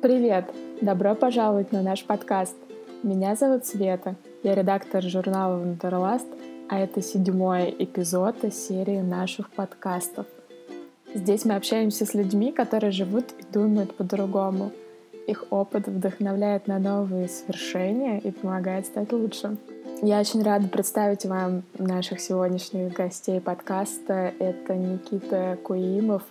Привет! Добро пожаловать на наш подкаст. Меня зовут Света. Я редактор журнала Wanderlust, а это седьмой эпизод из серии наших подкастов. Здесь мы общаемся с людьми, которые живут и думают по-другому. Их опыт вдохновляет на новые свершения и помогает стать лучше. Я очень рада представить вам наших сегодняшних гостей подкаста. Это Никита Куимов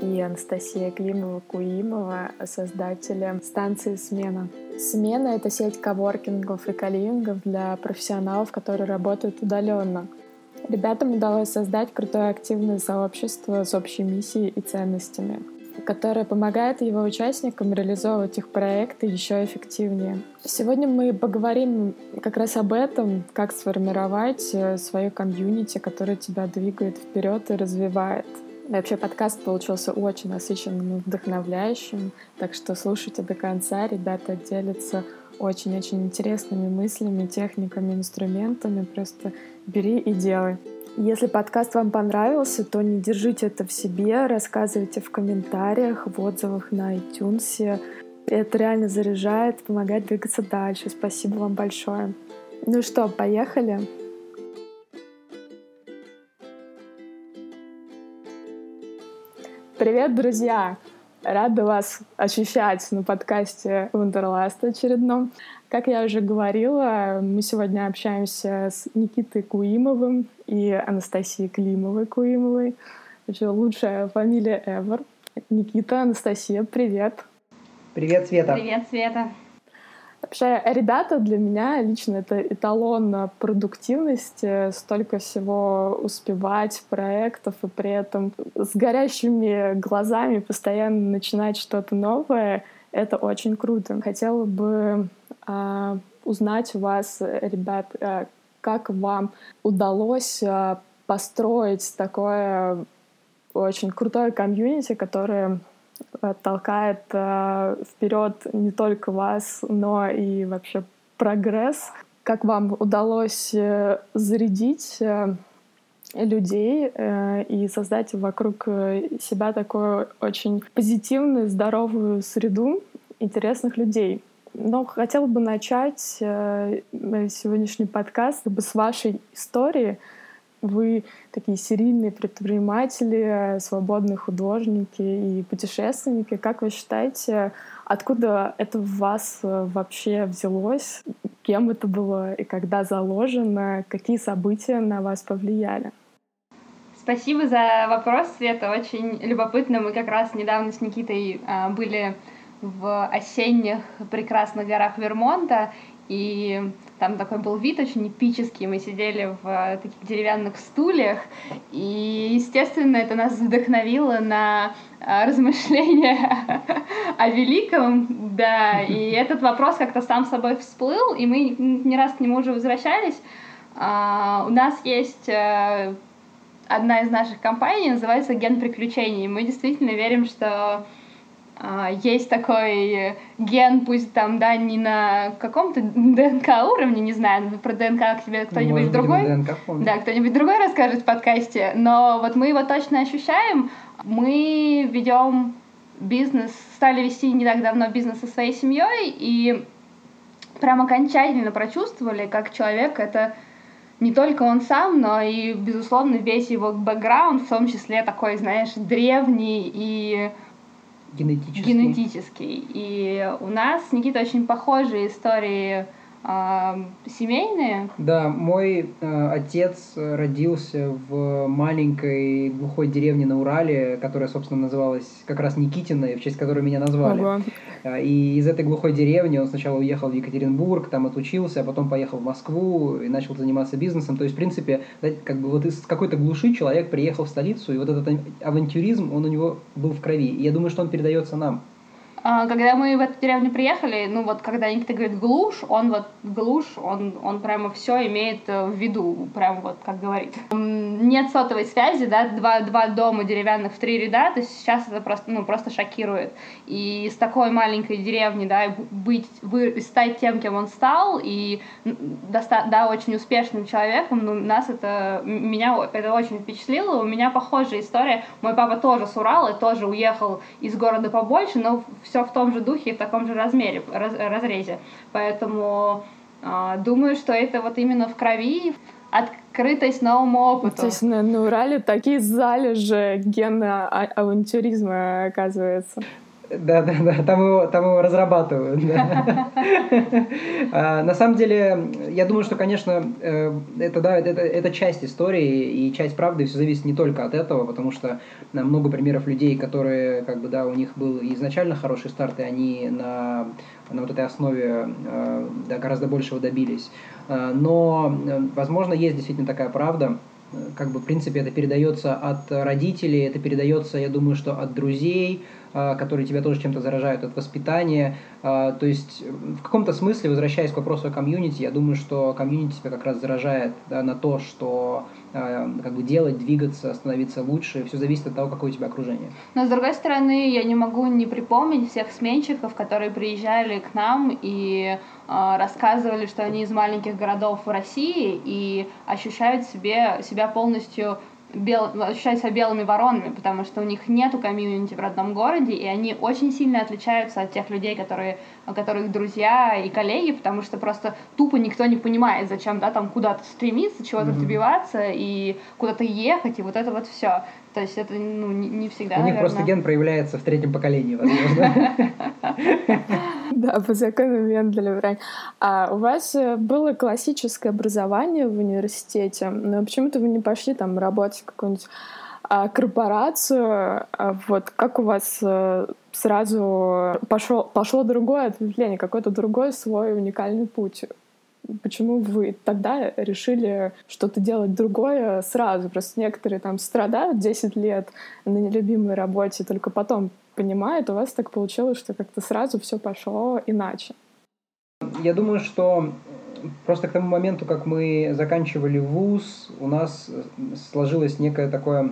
и Анастасия Климова-Куимова, создатели станции «Смена». «Смена» — это сеть коворкингов и каливингов для профессионалов, которые работают удаленно. Ребятам удалось создать крутое активное сообщество с общей миссией и ценностями которое помогает его участникам реализовывать их проекты еще эффективнее. Сегодня мы поговорим как раз об этом, как сформировать э, свою комьюнити, которое тебя двигает вперед и развивает. Вообще подкаст получился очень насыщенным и вдохновляющим, так что слушайте до конца. Ребята делятся очень-очень интересными мыслями, техниками, инструментами. Просто бери и делай. Если подкаст вам понравился, то не держите это в себе, рассказывайте в комментариях, в отзывах на iTunes. Это реально заряжает, помогает двигаться дальше. Спасибо вам большое. Ну что, поехали? Привет, друзья! Рада вас ощущать на подкасте Wonderlust очередном. Как я уже говорила, мы сегодня общаемся с Никитой Куимовым и Анастасией Климовой-Куимовой. Вообще лучшая фамилия ever. Никита, Анастасия, привет. Привет, Света. Привет, Света. Вообще, ребята для меня лично это эталон продуктивности, столько всего успевать, проектов, и при этом с горящими глазами постоянно начинать что-то новое, это очень круто. Хотела бы э, узнать у вас, ребят, э, как вам удалось э, построить такое очень крутое комьюнити, которое Э, толкает э, вперед не только вас, но и вообще прогресс. Как вам удалось э, зарядить э, людей э, и создать вокруг э, себя такую очень позитивную, здоровую среду интересных людей? Но хотела бы начать э, сегодняшний подкаст как бы с вашей истории — вы такие серийные предприниматели, свободные художники и путешественники. Как вы считаете, откуда это в вас э, вообще взялось? Кем это было и когда заложено? Какие события на вас повлияли? Спасибо за вопрос, Света. Очень любопытно. Мы как раз недавно с Никитой а, были в осенних прекрасных горах Вермонта, и там такой был вид очень эпический, мы сидели в э, таких деревянных стульях, и, естественно, это нас вдохновило на э, размышления о великом, да, и этот вопрос как-то сам собой всплыл, и мы не раз к нему уже возвращались. А, у нас есть э, одна из наших компаний, называется «Ген приключений», мы действительно верим, что есть такой ген, пусть там, да, не на каком-то ДНК уровне, не знаю, про ДНК к тебе кто-нибудь Может, другой, ДНК да, кто-нибудь другой расскажет в подкасте, но вот мы его точно ощущаем, мы ведем бизнес, стали вести не так давно бизнес со своей семьей, и прям окончательно прочувствовали, как человек это не только он сам, но и, безусловно, весь его бэкграунд, в том числе такой, знаешь, древний и Генетический. Генетический. И у нас с Никитой очень похожие истории семейные? Да, мой э, отец родился в маленькой глухой деревне на Урале, которая, собственно, называлась как раз Никитиной, в честь которой меня назвали. Э, и из этой глухой деревни он сначала уехал в Екатеринбург, там отучился, а потом поехал в Москву и начал заниматься бизнесом. То есть, в принципе, как бы вот из какой-то глуши человек приехал в столицу, и вот этот авантюризм, он у него был в крови. И я думаю, что он передается нам. А, когда мы в эту деревню приехали, ну вот когда Никита говорит глушь, он вот глушь, он, он прямо все имеет э, в виду, прям вот как говорит. Нет сотовой связи, да, два, два дома деревянных в три ряда, то есть сейчас это просто, ну, просто шокирует. И из такой маленькой деревни, да, быть, вы, стать тем, кем он стал, и доста, да, очень успешным человеком, ну, нас это, меня это очень впечатлило, у меня похожая история, мой папа тоже с Урала, тоже уехал из города побольше, но все в том же духе и в таком же размере, раз, разрезе. Поэтому э, думаю, что это вот именно в крови, открытость новому опыту. То есть на, Урале такие залежи гена авантюризма, оказывается. Да, да, да, там его, там его разрабатывают. Да. а, на самом деле, я думаю, что, конечно, э, это, да, это, это часть истории и часть правды, все зависит не только от этого, потому что много примеров людей, которые, как бы, да, у них был изначально хороший старт, и они на, на вот этой основе э, да, гораздо большего добились. Но, э, возможно, есть действительно такая правда, как бы, в принципе, это передается от родителей, это передается, я думаю, что от друзей, которые тебя тоже чем-то заражают от воспитания. А, то есть в каком-то смысле, возвращаясь к вопросу о комьюнити, я думаю, что комьюнити тебя как раз заражает да, на то, что а, как бы делать, двигаться, становиться лучше. Все зависит от того, какое у тебя окружение. Но с другой стороны, я не могу не припомнить всех сменщиков, которые приезжали к нам и рассказывали, что они из маленьких городов в России и ощущают себе, себя полностью бел, ощущают себя белыми воронами, потому что у них нету комьюнити в родном городе, и они очень сильно отличаются от тех людей, которые, которых друзья и коллеги, потому что просто тупо никто не понимает, зачем да, там куда-то стремиться, чего-то mm-hmm. добиваться и куда-то ехать, и вот это вот все. То есть это ну, не, не всегда. У наверное... них просто ген проявляется в третьем поколении, возможно. Да, по закону Менделя. А у вас э, было классическое образование в университете, но почему-то вы не пошли там работать в какую-нибудь а, корпорацию, а вот как у вас э, сразу пошло, пошло другое ответвление, какой-то другой свой уникальный путь? Почему вы тогда решили что-то делать другое сразу? Просто некоторые там страдают 10 лет на нелюбимой работе, только потом понимают, у вас так получилось, что как-то сразу все пошло иначе. Я думаю, что просто к тому моменту, как мы заканчивали вуз, у нас сложилось некое такое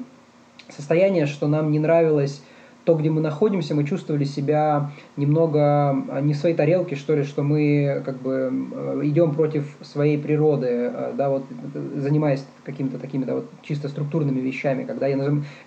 состояние, что нам не нравилось то, где мы находимся, мы чувствовали себя немного а, не в своей тарелке, что ли, что мы как бы э, идем против своей природы, э, да, вот занимаясь какими-то такими, да, вот чисто структурными вещами, когда я,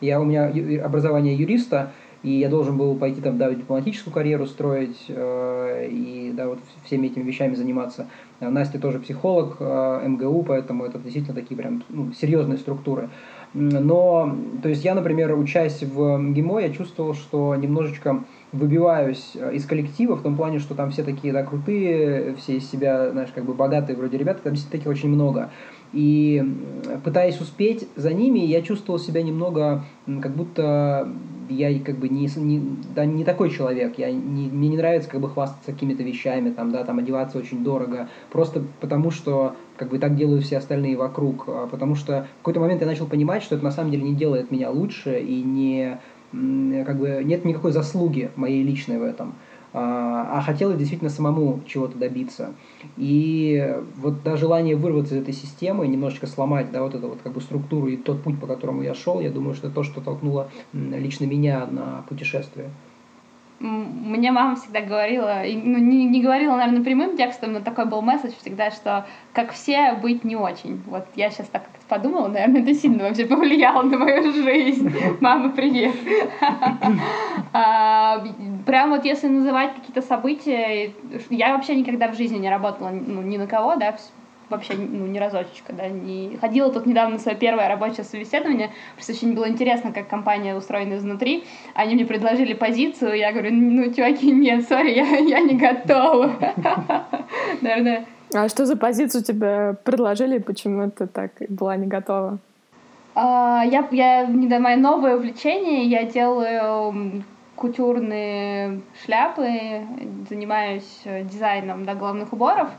я у меня образование юриста, и я должен был пойти там, да, дипломатическую карьеру строить э, и, да, вот всеми этими вещами заниматься. Настя тоже психолог э, МГУ, поэтому это действительно такие прям ну, серьезные структуры. Но, то есть я, например, учась в МГИМО, я чувствовал, что немножечко выбиваюсь э, из коллектива в том плане, что там все такие, да, крутые, все из себя, знаешь, как бы богатые вроде ребята, там таких очень много. И пытаясь успеть за ними, я чувствовал себя немного, как будто я как бы не, не, да, не такой человек. Я не, мне не нравится как бы хвастаться какими-то вещами, там, да, там одеваться очень дорого. Просто потому что как бы так делают все остальные вокруг. А потому что в какой-то момент я начал понимать, что это на самом деле не делает меня лучше и не как бы нет никакой заслуги моей личной в этом. А, а хотелось действительно самому чего-то добиться. И вот да, желание вырваться из этой системы, немножечко сломать да, вот эту вот как бы структуру и тот путь, по которому я шел, я думаю, что это то, что толкнуло лично меня на путешествие мне мама всегда говорила, ну, не, не говорила, наверное, прямым текстом, но такой был месседж всегда, что как все быть не очень. Вот я сейчас так подумала, наверное, это сильно вообще повлияло на мою жизнь. Мама, привет. А, прям вот если называть какие-то события, я вообще никогда в жизни не работала ну, ни на кого, да, вообще ну, ни разочечка, да, не... Ходила тут недавно на свое первое рабочее собеседование, просто очень было интересно, как компания устроена изнутри. Они мне предложили позицию, я говорю, ну, чуваки, нет, сори, я, я не готова. Наверное... А что за позицию тебе предложили, почему ты так была не готова? Uh, я, я, мое новое увлечение, я делаю кутюрные шляпы, занимаюсь дизайном да, головных уборов,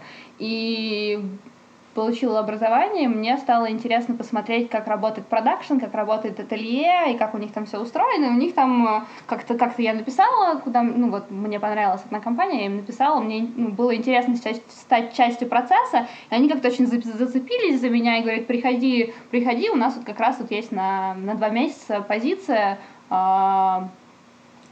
и получила образование, мне стало интересно посмотреть, как работает продакшн, как работает ателье, и как у них там все устроено. У них там э, как-то как я написала, куда, ну вот мне понравилась одна компания, я им написала, мне ну, было интересно стать частью процесса, и они как-то очень зацепились за меня и говорят, приходи, приходи, у нас вот как раз вот есть на, на два месяца позиция, э,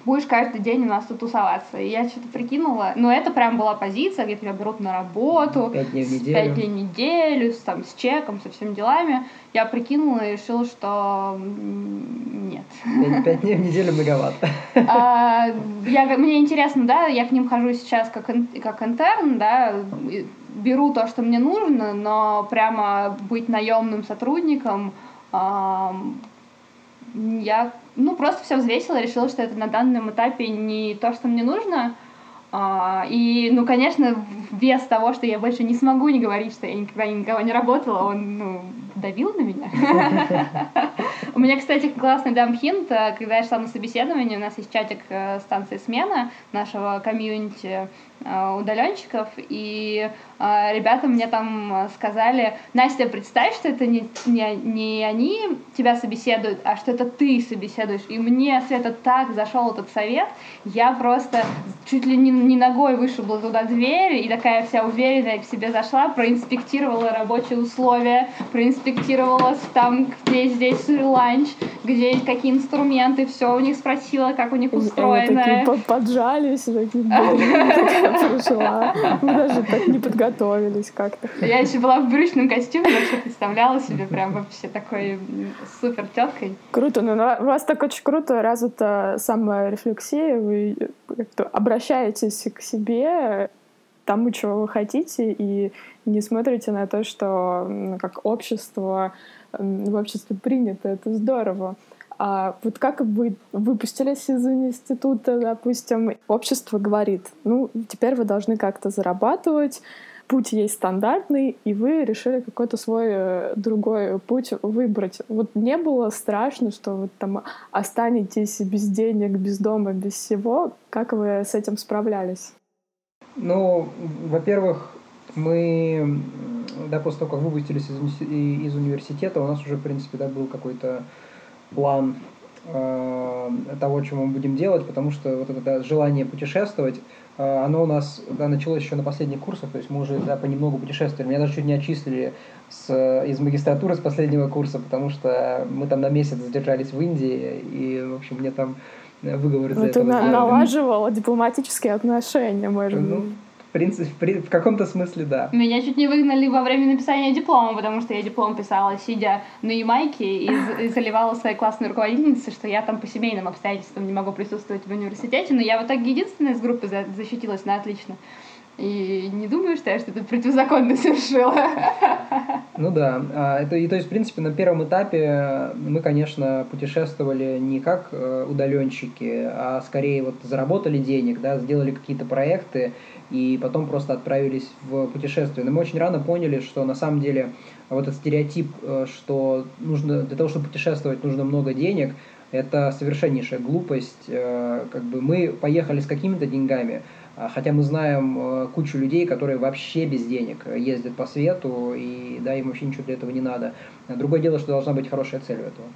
будешь каждый день у нас тут тусоваться. И я что-то прикинула, но это прям была позиция, где тебя берут на работу. Пять дней в неделю. Пять дней в неделю, с, там, с чеком, со всеми делами. Я прикинула и решила, что нет. Пять дней в неделю многовато. А, я, мне интересно, да, я к ним хожу сейчас как, как интерн, да, беру то, что мне нужно, но прямо быть наемным сотрудником я ну, просто все взвесила, решила, что это на данном этапе не то, что мне нужно. А, и, ну, конечно, вес того, что я больше не смогу не говорить, что я никогда никого не работала, он, ну, давил на меня. У меня, кстати, классный дамхинт, когда я шла на собеседование, у нас есть чатик э, станции смена нашего комьюнити, Э, удаленщиков, и э, ребята мне там сказали, Настя, представь, что это не, не, не они тебя собеседуют, а что это ты собеседуешь. И мне, Света, так зашел этот совет, я просто чуть ли не, не ногой вышибла туда дверь, и такая вся уверенная к себе зашла, проинспектировала рабочие условия, проинспектировала там, где здесь ланч, где какие инструменты, все у них спросила, как у них устроено. Они такие поджались, такие, пришла. Мы даже так не подготовились как-то. Я еще была в брючном костюме, вообще представляла себе прям вообще такой супер теткой. Круто, ну у вас так очень круто развита саморефлексия, вы обращаетесь к себе, тому, чего вы хотите, и не смотрите на то, что как общество в обществе принято. Это здорово. А вот как вы выпустились из института, допустим, общество говорит, ну, теперь вы должны как-то зарабатывать, путь есть стандартный, и вы решили какой-то свой э, другой путь выбрать. Вот не было страшно, что вы там останетесь без денег, без дома, без всего? Как вы с этим справлялись? Ну, во-первых, мы, да, после того, как выпустились из, из университета, у нас уже, в принципе, да, был какой-то план э, того, что мы будем делать, потому что вот это да, желание путешествовать, оно у нас да, началось еще на последних курсах, то есть мы уже да, понемногу путешествовали. Меня даже чуть не отчислили с, из магистратуры с последнего курса, потому что мы там на месяц задержались в Индии, и, в общем, мне там выговор за это. на- налаживала дипломатические отношения, может ну, быть. В принципе, в, каком-то смысле, да. Меня чуть не выгнали во время написания диплома, потому что я диплом писала, сидя на Ямайке, и, и заливала своей классной руководительнице, что я там по семейным обстоятельствам не могу присутствовать в университете, но я в итоге единственная из группы защитилась на отлично. И не думаю, что я что-то противозаконно совершила. Ну да. А, это, и то есть, в принципе, на первом этапе мы, конечно, путешествовали не как э, удаленщики, а скорее вот заработали денег, да, сделали какие-то проекты, и потом просто отправились в путешествие. Но мы очень рано поняли, что на самом деле вот этот стереотип, э, что нужно для того, чтобы путешествовать, нужно много денег, это совершеннейшая глупость. Э, как бы мы поехали с какими-то деньгами, хотя мы знаем э, кучу людей, которые вообще без денег ездят по свету, и да, им вообще ничего для этого не надо. Другое дело, что должна быть хорошая цель у этого.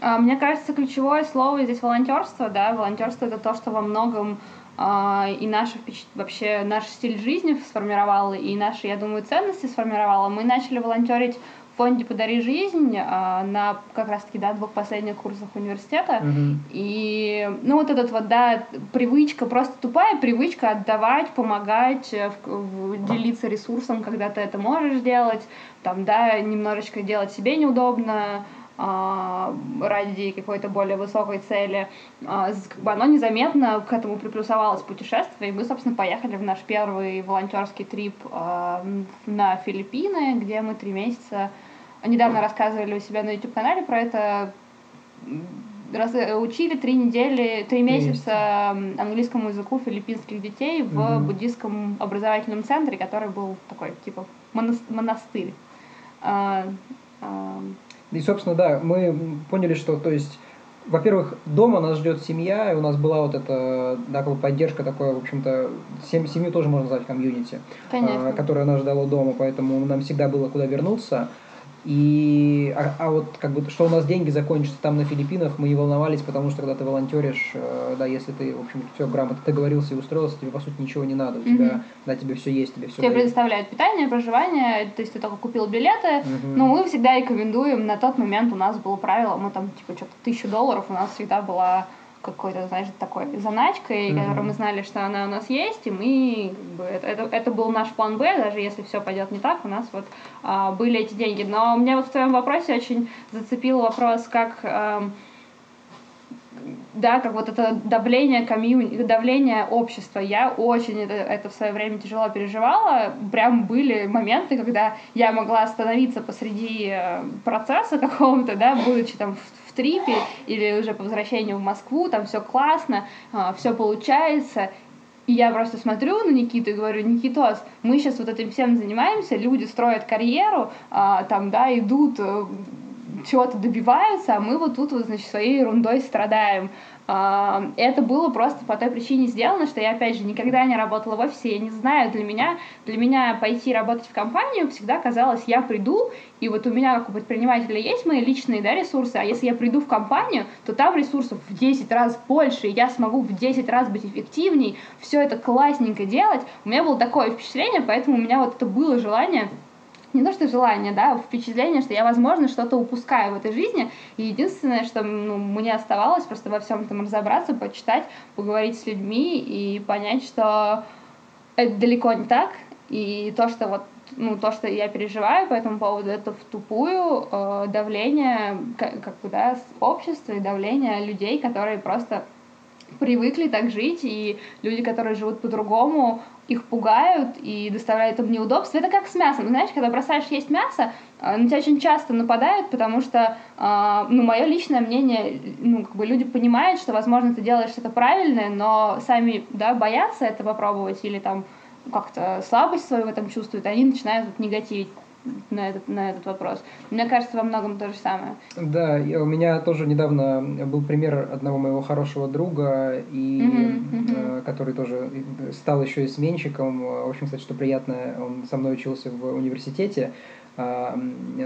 А, мне кажется, ключевое слово здесь волонтерство, да, волонтерство это то, что во многом а, и наше вообще наш стиль жизни сформировало, и наши, я думаю, ценности сформировало. Мы начали волонтерить в фонде «Подари жизнь» а, на как раз-таки да, двух последних курсах университета. Mm-hmm. И, ну, вот этот вот, да, привычка, просто тупая привычка отдавать, помогать, э, делиться ресурсом, когда ты это можешь делать, там, да, немножечко делать себе неудобно, ради какой-то более высокой цели, а, как бы оно незаметно к этому приплюсовалось путешествие, и мы, собственно, поехали в наш первый волонтерский трип а, на Филиппины, где мы три месяца недавно рассказывали у себя на YouTube-канале про это, раз, учили три недели, три месяца английскому языку филиппинских детей в mm-hmm. буддийском образовательном центре, который был такой, типа, монастырь. И, собственно, да, мы поняли, что, то есть, во-первых, дома нас ждет семья, и у нас была вот эта да, поддержка такое, в общем-то, сем, семью тоже можно назвать комьюнити, а, которая нас ждала дома, поэтому нам всегда было куда вернуться. И, а, а вот как бы, что у нас деньги закончатся там на Филиппинах, мы не волновались, потому что когда ты волонтеришь, э, да, если ты, в общем, все грамотно договорился и устроился, тебе, по сути, ничего не надо, у тебя, mm-hmm. да, тебе все есть, тебе все Тебе дают. предоставляют питание, проживание, то есть ты только купил билеты, mm-hmm. но мы всегда рекомендуем, на тот момент у нас было правило, мы там, типа, что-то тысячу долларов, у нас всегда была какой-то, знаешь, такой заначкой, mm-hmm. которую мы знали, что она у нас есть, и мы, как бы, это, это, это был наш план Б, даже если все пойдет не так, у нас вот а, были эти деньги. Но меня вот в твоем вопросе очень зацепил вопрос, как... А, да, как вот это давление комьюнити, давление общества. Я очень это, это в свое время тяжело переживала. Прям были моменты, когда я могла остановиться посреди э, процесса какого-то, да, будучи там в, в трипе или уже по возвращению в Москву, там все классно, а, все получается, и я просто смотрю на Никиту и говорю, Никитос, мы сейчас вот этим всем занимаемся, люди строят карьеру, а, там, да, идут э, чего-то добиваются, а мы вот тут вот, значит, своей ерундой страдаем. А, это было просто по той причине сделано, что я, опять же, никогда не работала в офисе, я не знаю, для меня, для меня пойти работать в компанию всегда казалось, я приду, и вот у меня, как у предпринимателя, есть мои личные да, ресурсы, а если я приду в компанию, то там ресурсов в 10 раз больше, и я смогу в 10 раз быть эффективней, все это классненько делать. У меня было такое впечатление, поэтому у меня вот это было желание не то что желание, да, а впечатление, что я, возможно, что-то упускаю в этой жизни. И единственное, что ну, мне оставалось, просто во всем этом разобраться, почитать, поговорить с людьми и понять, что это далеко не так. И то, что вот ну, то, что я переживаю по этому поводу, это в тупую э, давление как, как да, общества и давление людей, которые просто привыкли так жить, и люди, которые живут по-другому, их пугают и доставляют им неудобства. Это как с мясом. Знаешь, когда бросаешь есть мясо, а, на тебя очень часто нападают, потому что, а, ну, мое личное мнение, ну, как бы люди понимают, что, возможно, ты делаешь что-то правильное, но сами, да, боятся это попробовать или там как-то слабость свою в этом чувствуют, они начинают вот, негативить на этот, на этот вопрос. Мне кажется, во многом то же самое. Да, у меня тоже недавно был пример одного моего хорошего друга, и, mm-hmm, mm-hmm. который тоже стал еще и сменщиком. В общем, кстати, что приятно, он со мной учился в университете. А,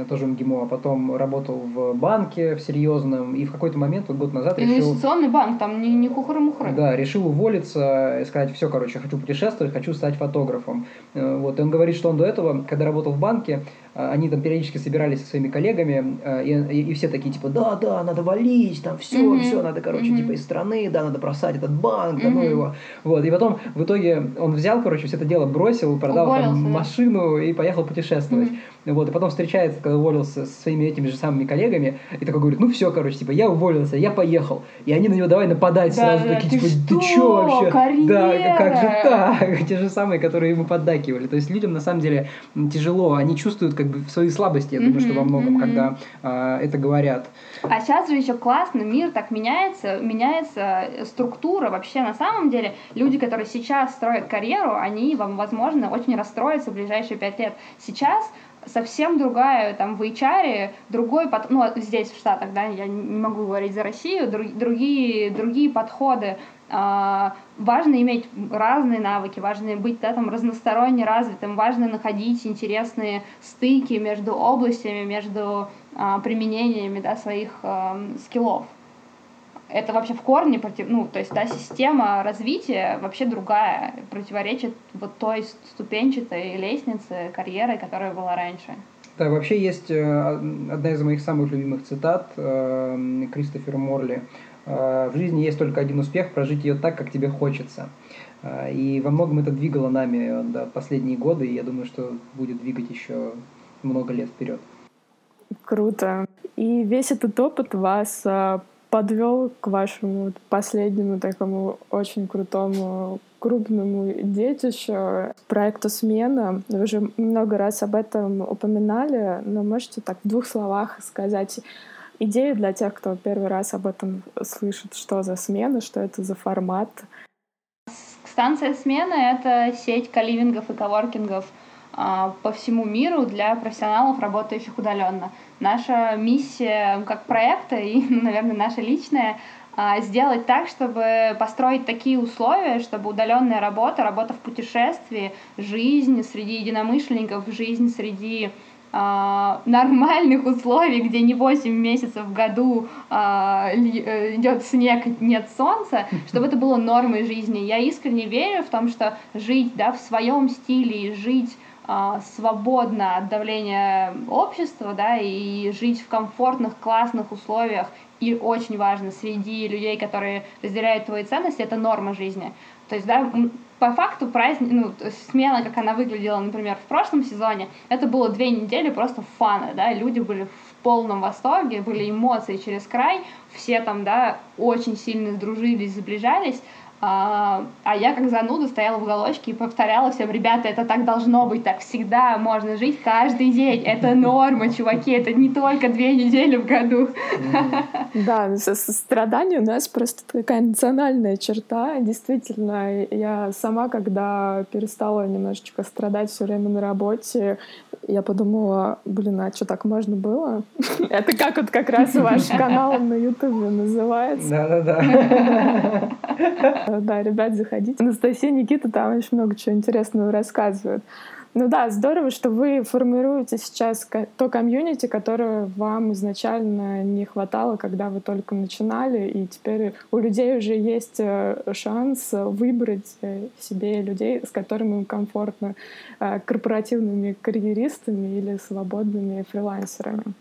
тоже МГИМО, а потом работал в банке в серьезном, и в какой-то момент, вот год назад решил... Инвестиционный банк, там не, не хухры-мухры. Да, решил уволиться и сказать, все, короче, хочу путешествовать, хочу стать фотографом. Э, вот, и он говорит, что он до этого, когда работал в банке, они там периодически собирались со своими коллегами, э, и, и, и все такие, типа, да, да, надо валить, там все, mm-hmm. все, надо, короче, mm-hmm. типа, из страны, да, надо бросать этот банк, да, mm-hmm. ну его. Вот, и потом в итоге он взял, короче, все это дело бросил, продал Уволился, там, машину и поехал путешествовать. Mm-hmm. Вот, и потом встречается, когда уволился со своими этими же самыми коллегами, и такой говорит, ну все, короче, типа, я уволился, я поехал. И они на него давай нападать да, сразу, да, такие, ты типа, что? ты что вообще? Карьера? Да, как же так? Те же самые, которые ему поддакивали. То есть людям на самом деле тяжело, они чувствуют как бы свои слабости, я думаю, что во многом, когда а, это говорят. А сейчас же еще классно, мир так меняется, меняется структура вообще. На самом деле люди, которые сейчас строят карьеру, они, вам, возможно, очень расстроятся в ближайшие пять лет. Сейчас совсем другая, там, в HR, другой, под... ну, здесь, в Штатах, да, я не могу говорить за Россию, другие, другие подходы. А, важно иметь разные навыки, важно быть да, там, разносторонне развитым, важно находить интересные стыки между областями, между а, применениями да, своих а, скиллов это вообще в корне против, ну, то есть та система развития вообще другая, противоречит вот той ступенчатой лестнице карьеры, которая была раньше. Да, вообще есть э, одна из моих самых любимых цитат э, Кристофера Морли. Э, в жизни есть только один успех, прожить ее так, как тебе хочется. И во многом это двигало нами да, последние годы, и я думаю, что будет двигать еще много лет вперед. Круто. И весь этот опыт вас подвел к вашему последнему такому очень крутому крупному детищу проекту «Смена». Вы уже много раз об этом упоминали, но можете так в двух словах сказать идею для тех, кто первый раз об этом слышит, что за смена, что это за формат. Станция «Смена» — это сеть каливингов и коворкингов а, по всему миру для профессионалов, работающих удаленно. Наша миссия как проекта и, наверное, наша личная а, сделать так, чтобы построить такие условия, чтобы удаленная работа, работа в путешествии, жизнь среди единомышленников, жизнь среди э, нормальных условий, где не 8 месяцев в году э, идет снег, нет солнца, чтобы это было нормой жизни. Я искренне верю в том, что жить да, в своем стиле и жить а, свободно от давления общества, да, и жить в комфортных, классных условиях, и очень важно, среди людей, которые разделяют твои ценности, это норма жизни. То есть, да, по факту праздник, ну, смена, как она выглядела, например, в прошлом сезоне, это было две недели просто фана, да, люди были в полном восторге, были эмоции через край, все там, да, очень сильно сдружились, сближались, а, а я как зануда стояла в уголочке и повторяла всем, ребята, это так должно быть, так всегда можно жить каждый день, это норма, чуваки, это не только две недели в году. Да, страдание у нас просто такая национальная черта, действительно, я сама, когда перестала немножечко страдать все время на работе, я подумала, блин, а что так можно было? Это как вот как раз ваш канал на Ютубе называется. Да-да-да. Да, ребят, заходите. Анастасия, Никита там очень много чего интересного рассказывают. Ну да, здорово, что вы формируете сейчас то комьюнити, которое вам изначально не хватало, когда вы только начинали, и теперь у людей уже есть э, шанс выбрать э, себе людей, с которыми им комфортно, э, корпоративными карьеристами или свободными фрилансерами.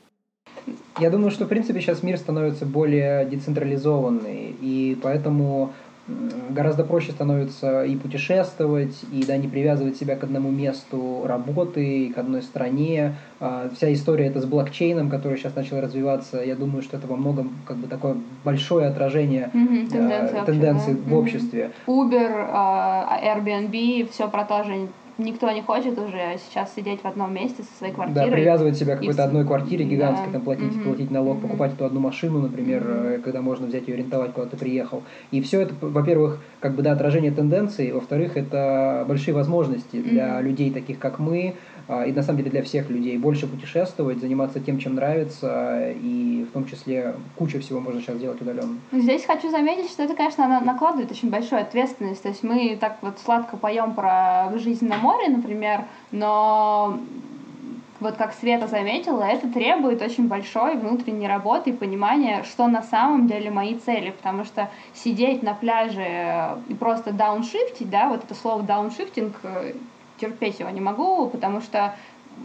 Я думаю, что в принципе сейчас мир становится более децентрализованный, и поэтому гораздо проще становится и путешествовать, и да, не привязывать себя к одному месту работы, к одной стране. А, вся история это с блокчейном, который сейчас начал развиваться. Я думаю, что это во многом как бы такое большое отражение mm-hmm, тенденции, тенденций да. в обществе. Uber, а, Airbnb, все про то же никто не хочет уже сейчас сидеть в одном месте со своей квартирой. Да, привязывать себя к какой-то одной квартире гигантской, да. там платить, mm-hmm. платить налог, mm-hmm. покупать эту одну машину, например, mm-hmm. когда можно взять ее арендовать, куда ты приехал. И все это, во-первых, как бы да, отражение тенденций, во-вторых, это большие возможности mm-hmm. для людей таких, как мы, и на самом деле для всех людей больше путешествовать, заниматься тем, чем нравится, и в том числе куча всего можно сейчас делать удаленно. Здесь хочу заметить, что это, конечно, накладывает очень большую ответственность. То есть мы так вот сладко поем про жизнь на море, например, но вот как Света заметила, это требует очень большой внутренней работы и понимания, что на самом деле мои цели, потому что сидеть на пляже и просто дауншифтить, да, вот это слово дауншифтинг терпеть его не могу, потому что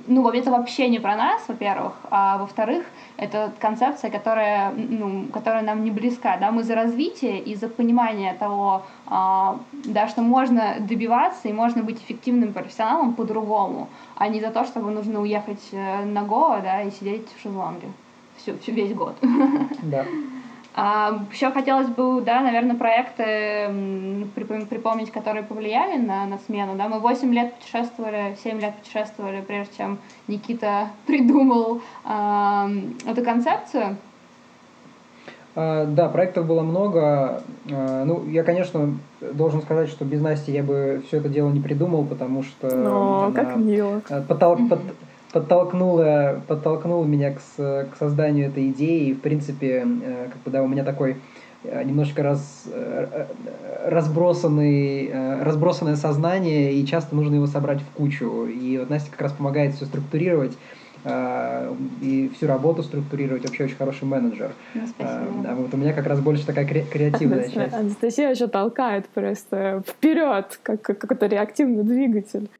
ну, это вообще не про нас, во-первых, а во-вторых, это концепция, которая, ну, которая нам не близка, да, мы за развитие и за понимание того, а, да, что можно добиваться и можно быть эффективным профессионалом по-другому, а не за то, чтобы нужно уехать э, на Гоа, да, и сидеть в шезлонге всю, всю весь год. Да. А, еще хотелось бы, да, наверное, проекты припомнить, которые повлияли на, на смену. Да? Мы 8 лет путешествовали, 7 лет путешествовали, прежде чем Никита придумал э, эту концепцию. А, да, проектов было много. А, ну, я, конечно, должен сказать, что без Насти я бы все это дело не придумал, потому что... О, как мило. Потол- под, подтолкнуло, подтолкнуло меня к, к созданию этой идеи. И, в принципе, э, как бы, да, у меня такой э, немножко раз, э, разбросанный, разбросанное сознание, и часто нужно его собрать в кучу. И вот Настя как раз помогает все структурировать и всю работу структурировать, вообще очень хороший менеджер. Ну, спасибо. Да, вот у меня как раз больше такая креативная часть. Анастасия еще толкает просто вперед, как какой-то реактивный двигатель.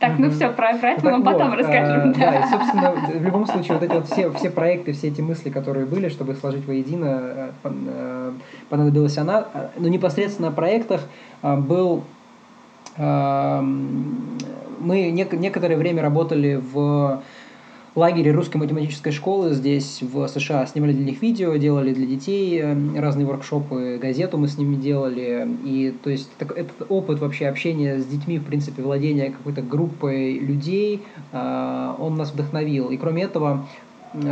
Так, ну все, про, это мы потом вот, расскажем. А, да. да, и, собственно, в любом случае, вот эти вот все, все проекты, все эти мысли, которые были, чтобы сложить воедино, э, э, понадобилась она. Но непосредственно о проектах был... Мы некоторое время работали в лагере русской математической школы здесь, в США. Снимали для них видео, делали для детей э, разные воркшопы, газету мы с ними делали. И то есть так, этот опыт вообще общения с детьми, в принципе, владения какой-то группой людей, э, он нас вдохновил. И кроме этого,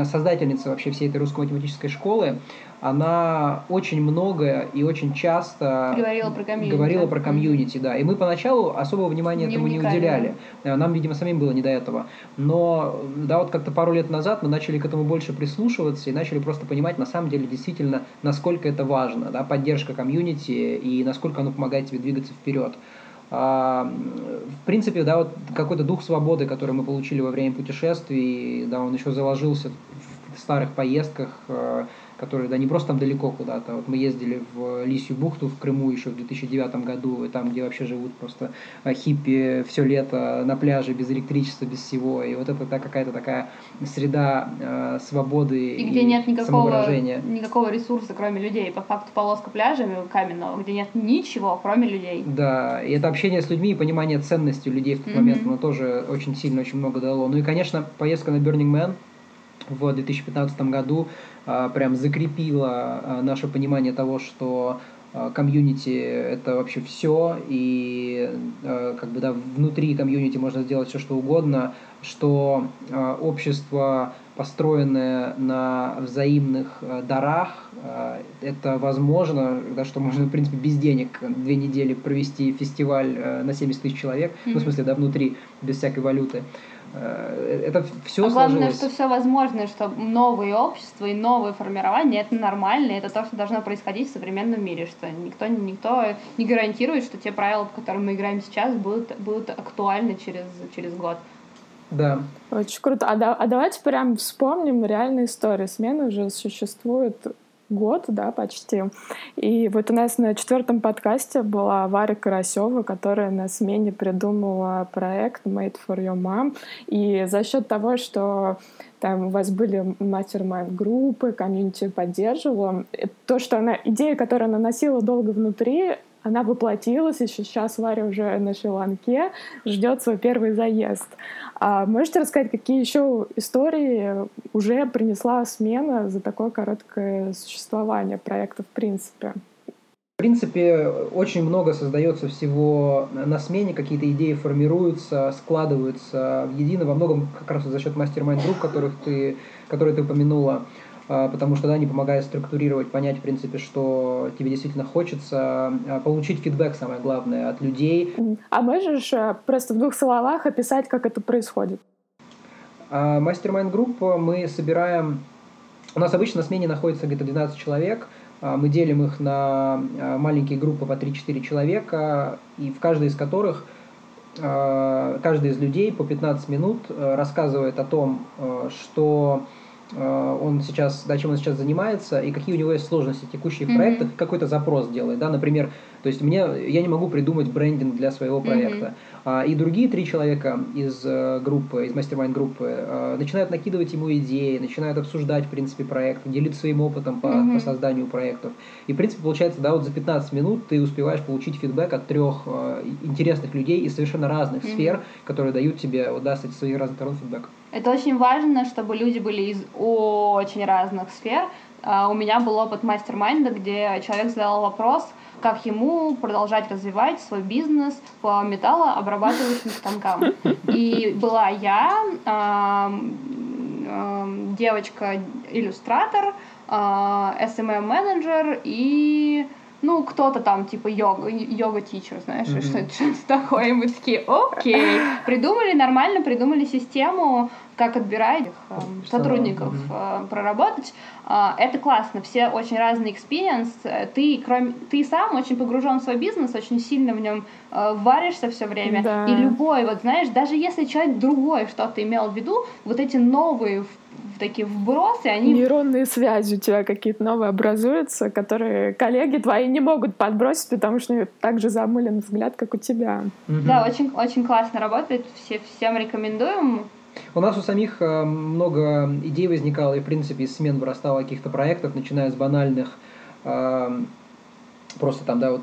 создательница вообще всей этой русской математической школы, она очень много и очень часто говорила про комьюнити. Говорила про комьюнити, да. И мы поначалу особого внимания не этому не уделяли. Да. Нам, видимо, самим было не до этого. Но, да, вот как-то пару лет назад мы начали к этому больше прислушиваться и начали просто понимать, на самом деле, действительно, насколько это важно, да, поддержка комьюнити и насколько оно помогает тебе двигаться вперед. А, в принципе, да, вот какой-то дух свободы, который мы получили во время путешествий, да, он еще заложился в старых поездках, э, которые, да, не просто там далеко куда-то. Вот мы ездили в Лисью бухту в Крыму еще в 2009 году, и там, где вообще живут просто а, хиппи все лето на пляже без электричества, без всего. И вот это да, какая-то такая среда э, свободы и, и где нет никакого, никакого ресурса, кроме людей. По факту полоска пляжами каменного, где нет ничего, кроме людей. Да, и это общение с людьми и понимание ценности людей в тот mm-hmm. момент, оно тоже очень сильно, очень много дало. Ну и, конечно, поездка на Burning Man в 2015 году прям закрепила э, наше понимание того, что э, комьюнити это вообще все, и как бы да, внутри комьюнити можно сделать все, что угодно, что общество, построенное на взаимных дарах, это возможно, да, что можно, в принципе, без денег две недели провести фестиваль на 70 тысяч человек, mm-hmm. ну, в смысле, да, внутри, без всякой валюты. Это все а главное, сложилось. что все возможно, что новые общества и новые формирования это нормально, это то, что должно происходить в современном мире, что никто, никто не гарантирует, что те правила, по которым мы играем сейчас, будут, будут актуальны через, через год. Да. Очень круто. А, да, а давайте прям вспомним реальные истории. Смена уже существует год, да, почти. И вот у нас на четвертом подкасте была Варя Карасева, которая на смене придумала проект Made for Your Mom. И за счет того, что там у вас были мастер-майнд группы, комьюнити поддерживала, то, что она, идея, которую она носила долго внутри, она воплотилась, и сейчас Варя уже на Шри-Ланке ждет свой первый заезд. А можете рассказать, какие еще истории уже принесла смена за такое короткое существование проекта в принципе? В принципе, очень много создается всего на смене, какие-то идеи формируются, складываются в едино, во многом как раз за счет мастер-майнд групп, которых ты, которые ты упомянула. А, потому что да, они помогают структурировать, понять, в принципе, что тебе действительно хочется, а, получить фидбэк, самое главное, от людей. А можешь э, просто в двух словах описать, как это происходит? Мастер-майнд группа мы собираем... У нас обычно на смене находится где-то 12 человек, а, мы делим их на маленькие группы по 3-4 человека, и в каждой из которых каждый из людей по 15 минут э, рассказывает о том, э, что Э, он сейчас, да, чем он сейчас занимается, и какие у него есть сложности текущих mm-hmm. проектах, какой-то запрос делает, да, например, то есть мне, я не могу придумать брендинг для своего проекта, и другие три человека из э, группы, из мастер группы э, начинают накидывать ему идеи, начинают обсуждать, в принципе, проект, делиться своим опытом по, mm-hmm. по созданию проектов, и, в принципе, получается, да, вот за 15 минут ты успеваешь получить фидбэк от трех э, интересных людей из совершенно разных mm-hmm. сфер, которые дают тебе, вот, да, с своих разных сторон фидбэк. Это очень важно, чтобы люди были из очень разных сфер. А, у меня был опыт мастер-майнда, где человек задал вопрос, как ему продолжать развивать свой бизнес по металлообрабатывающим станкам. И была я, девочка-иллюстратор, SMM-менеджер и ну, кто-то там, типа, йога, йога-teacher, знаешь, mm-hmm. что-то, что такое, и мы такие, окей, придумали нормально, придумали систему, как отбирать э, сотрудников mm-hmm. проработать. Э, это классно, все очень разный experience, ты, кроме, ты сам очень погружен в свой бизнес, очень сильно в нем э, варишься все время, да. и любой, вот знаешь, даже если человек другой что-то имел в виду, вот эти новые такие вбросы, они... Нейронные связи у тебя какие-то новые образуются, которые коллеги твои не могут подбросить, потому что у них так же замылен взгляд, как у тебя. Mm-hmm. Да, очень, очень классно работает, все, всем рекомендуем. У нас у самих э, много идей возникало, и, в принципе, из смен вырастало каких-то проектов, начиная с банальных э, просто там, да, вот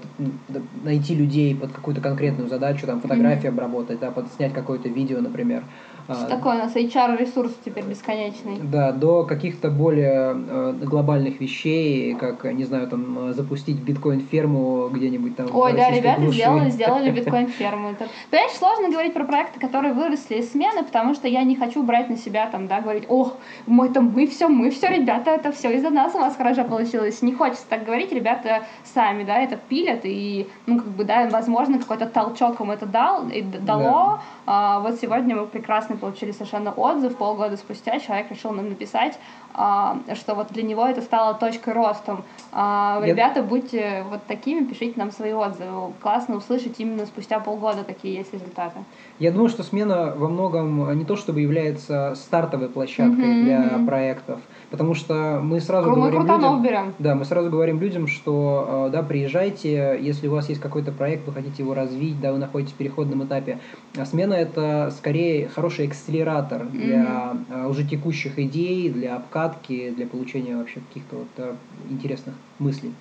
найти людей под какую-то конкретную задачу, там фотографии mm-hmm. обработать, да, под снять какое-то видео, например. Что а, такое у нас HR-ресурс теперь бесконечный? Да, до каких-то более э, глобальных вещей, как, не знаю, там, запустить биткоин-ферму где-нибудь там Ой, да, ребята глуши. сделали, сделали биткоин-ферму. Понимаешь, сложно говорить про проекты, которые выросли из смены, потому что я не хочу брать на себя, там, да, говорить, ох, мы там, мы все, мы все, ребята, это все из-за нас у вас хорошо получилось. Не хочется так говорить, ребята сами, да, это пилят, и, ну, как бы, да, возможно, какой-то толчок им это дал, и дало. Да. А, вот сегодня мы прекрасно прекрасный получили совершенно отзыв. Полгода спустя человек решил нам написать, а, что вот для него это стало точкой ростом. А, ребята, будьте вот такими, пишите нам свои отзывы. Классно услышать именно спустя полгода какие есть результаты. Я думаю, что смена во многом не то чтобы является стартовой площадкой mm-hmm. для проектов, потому что мы сразу мы говорим людям, берем. да, мы сразу говорим людям, что да, приезжайте, если у вас есть какой-то проект, вы хотите его развить, да, вы находитесь в переходном этапе. А смена это скорее хороший акселератор для mm-hmm. уже текущих идей, для обкатки, для получения вообще каких-то вот да, интересных мыслей.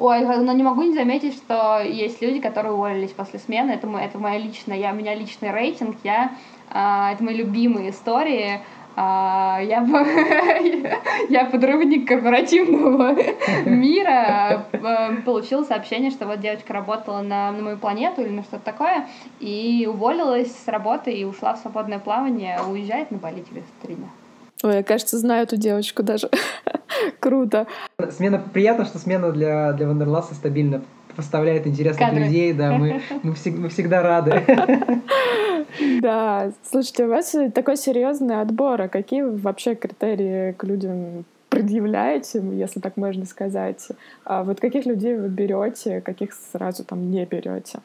Ой, но не могу не заметить, что есть люди, которые уволились после смены. Это, это моя личная, я, у меня личный рейтинг. Я, э, это мои любимые истории. Э, я, я подрывник корпоративного мира. Э, получила сообщение, что вот девочка работала на, на мою планету или на что-то такое, и уволилась с работы и ушла в свободное плавание, уезжает на Бали через три дня. Ой, я, кажется, знаю эту девочку даже. Круто. Смена, приятно, что смена для, для Вандерласа стабильно поставляет интересных Кадры. людей, да, мы, мы, всег, мы всегда рады. Да, слушайте, у вас такой серьезный отбор, а какие вообще критерии к людям предъявляете, если так можно сказать? А вот каких людей вы берете, каких сразу там не берете?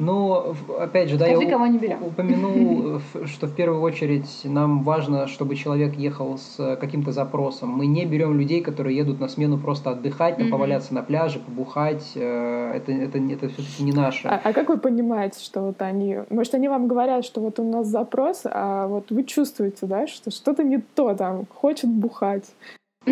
Но, опять же, да, Скажи, я кого не берем. упомянул, что в первую очередь нам важно, чтобы человек ехал с каким-то запросом. Мы не берем людей, которые едут на смену просто отдыхать, mm-hmm. поваляться на пляже, побухать. Э, это, это, это все-таки не наше. А, а как вы понимаете, что вот они... Может, они вам говорят, что вот у нас запрос, а вот вы чувствуете, да, что что-то не то там, хочет бухать.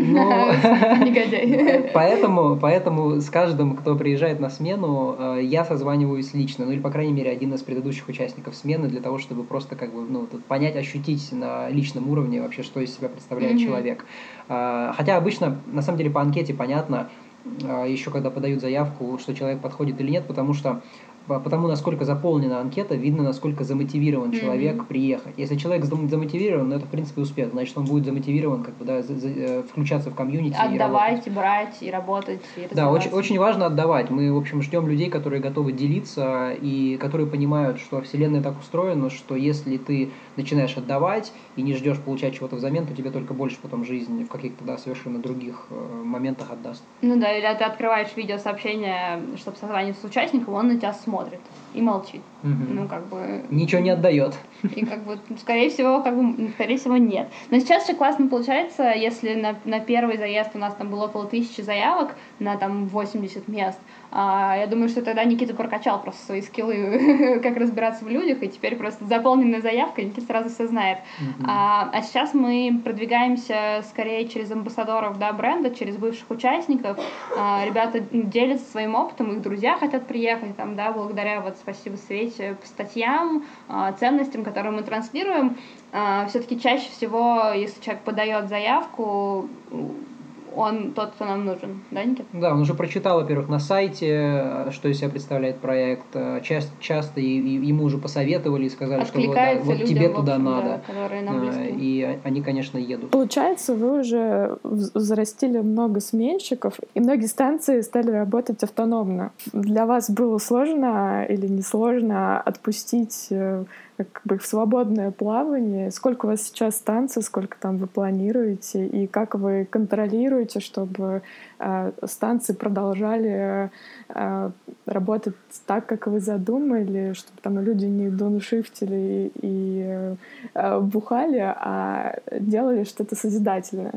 Но... Негодяй. Поэтому, поэтому с каждым, кто приезжает на смену, э, я созваниваюсь лично, ну или, по крайней мере, один из предыдущих участников смены, для того, чтобы просто как бы, ну, понять, ощутить на личном уровне вообще, что из себя представляет mm-hmm. человек. А, хотя обычно, на самом деле, по анкете понятно, а, еще когда подают заявку, что человек подходит или нет, потому что потому насколько заполнена анкета, видно, насколько замотивирован mm-hmm. человек приехать. Если человек замотивирован, ну это в принципе успех, значит он будет замотивирован как бы да за, за, э, включаться в комьюнити. Отдавать, и, брать и работать. И да, очень очень важно отдавать. Мы в общем ждем людей, которые готовы делиться и которые понимают, что вселенная так устроена, что если ты начинаешь отдавать и не ждешь получать чего-то взамен, то тебе только больше потом жизнь в каких-то да совершенно других э, моментах отдаст. Ну да, или ты открываешь видеосообщение, чтобы созвониться с участником, он на тебя смотрит смотрит и молчит. Угу. Ну, как бы... Ничего не отдает. И как бы, скорее всего, как бы, скорее всего, нет. Но сейчас же классно получается, если на, на первый заезд у нас там было около тысячи заявок на там 80 мест, а, я думаю, что тогда Никита прокачал просто свои скиллы, как разбираться в людях, и теперь просто заполненная заявка, Никита сразу все знает. Uh-huh. А, а сейчас мы продвигаемся скорее через амбассадоров да, бренда, через бывших участников. А, ребята делятся своим опытом, их друзья хотят приехать, там, да, благодаря, вот, спасибо Свете, по статьям, а, ценностям, которые мы транслируем. А, все-таки чаще всего, если человек подает заявку, он тот, кто нам нужен, да, Никит? Да, он уже прочитал, во-первых, на сайте, что из себя представляет проект. Часто, часто ему уже посоветовали и сказали, что вот, да, вот тебе туда общем, надо. Да, и они, конечно, едут. Получается, вы уже взрастили много сменщиков, и многие станции стали работать автономно. Для вас было сложно или не сложно отпустить э, как бы в свободное плавание. Сколько у вас сейчас станций, сколько там вы планируете, и как вы контролируете, чтобы э, станции продолжали э, работать так, как вы задумали, чтобы там люди не доншифтили и э, бухали, а делали что-то созидательное?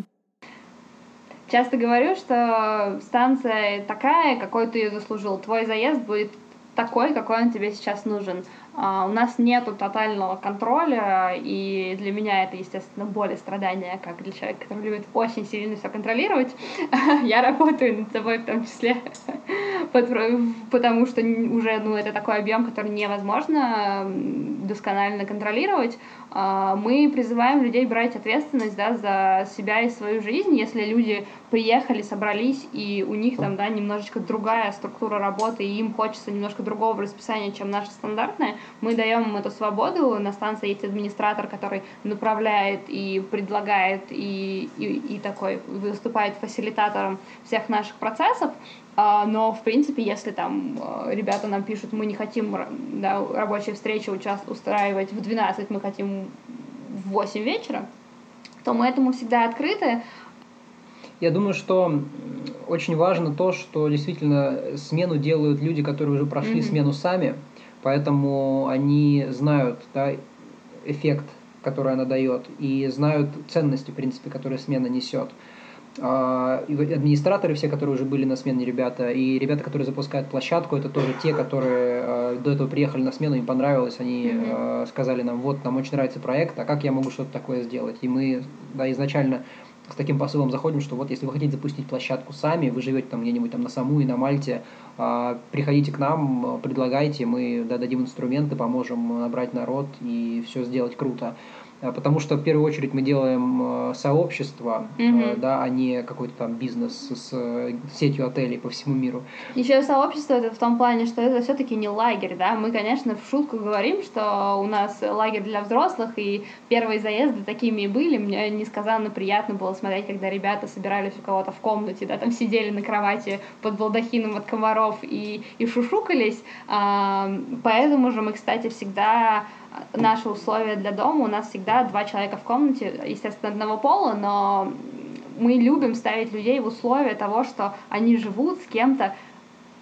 Часто говорю, что станция такая, какой ты ее заслужил. Твой заезд будет такой, какой он тебе сейчас нужен. Uh, у нас нет тотального контроля, и для меня это, естественно, боль и страдания, как для человека, который любит очень сильно все контролировать. Я работаю над собой в том числе, потому что уже ну, это такой объем, который невозможно досконально контролировать. Uh, мы призываем людей брать ответственность да, за себя и свою жизнь. Если люди приехали, собрались, и у них там да, немножечко другая структура работы, и им хочется немножко другого расписания, чем наша стандартная, мы даем им эту свободу. На станции есть администратор, который направляет и предлагает, и, и, и такой выступает фасилитатором всех наших процессов. А, но, в принципе, если там э, ребята нам пишут, мы не хотим да, рабочие встречи устраивать в 12, мы хотим в 8 вечера, то мы этому всегда открыты. Я думаю, что очень важно то, что действительно смену делают люди, которые уже прошли mm-hmm. смену сами, поэтому они знают да, эффект, который она дает, и знают ценности, в принципе, которые смена несет. А, администраторы все, которые уже были на смене ребята, и ребята, которые запускают площадку, это тоже те, которые э, до этого приехали на смену, им понравилось, они mm-hmm. э, сказали нам, вот, нам очень нравится проект, а как я могу что-то такое сделать? И мы да, изначально с таким посылом заходим, что вот если вы хотите запустить площадку сами, вы живете там где-нибудь там на Саму и на Мальте, э, приходите к нам, предлагайте, мы да, дадим инструменты, поможем набрать народ и все сделать круто. Э, потому что в первую очередь мы делаем э, сообщество, mm-hmm. да, а не какой-то там бизнес с сетью отелей по всему миру. Еще сообщество это в том плане, что это все-таки не лагерь, да. Мы, конечно, в шутку говорим, что у нас лагерь для взрослых, и первые заезды такими и были. Мне несказанно приятно было смотреть, когда ребята собирались у кого-то в комнате, да, там сидели на кровати под балдахином от комаров и, и шушукались. Поэтому же мы, кстати, всегда наши условия для дома, у нас всегда два человека в комнате, естественно, одного пола, но мы любим ставить людей в условия того, что они живут с кем-то,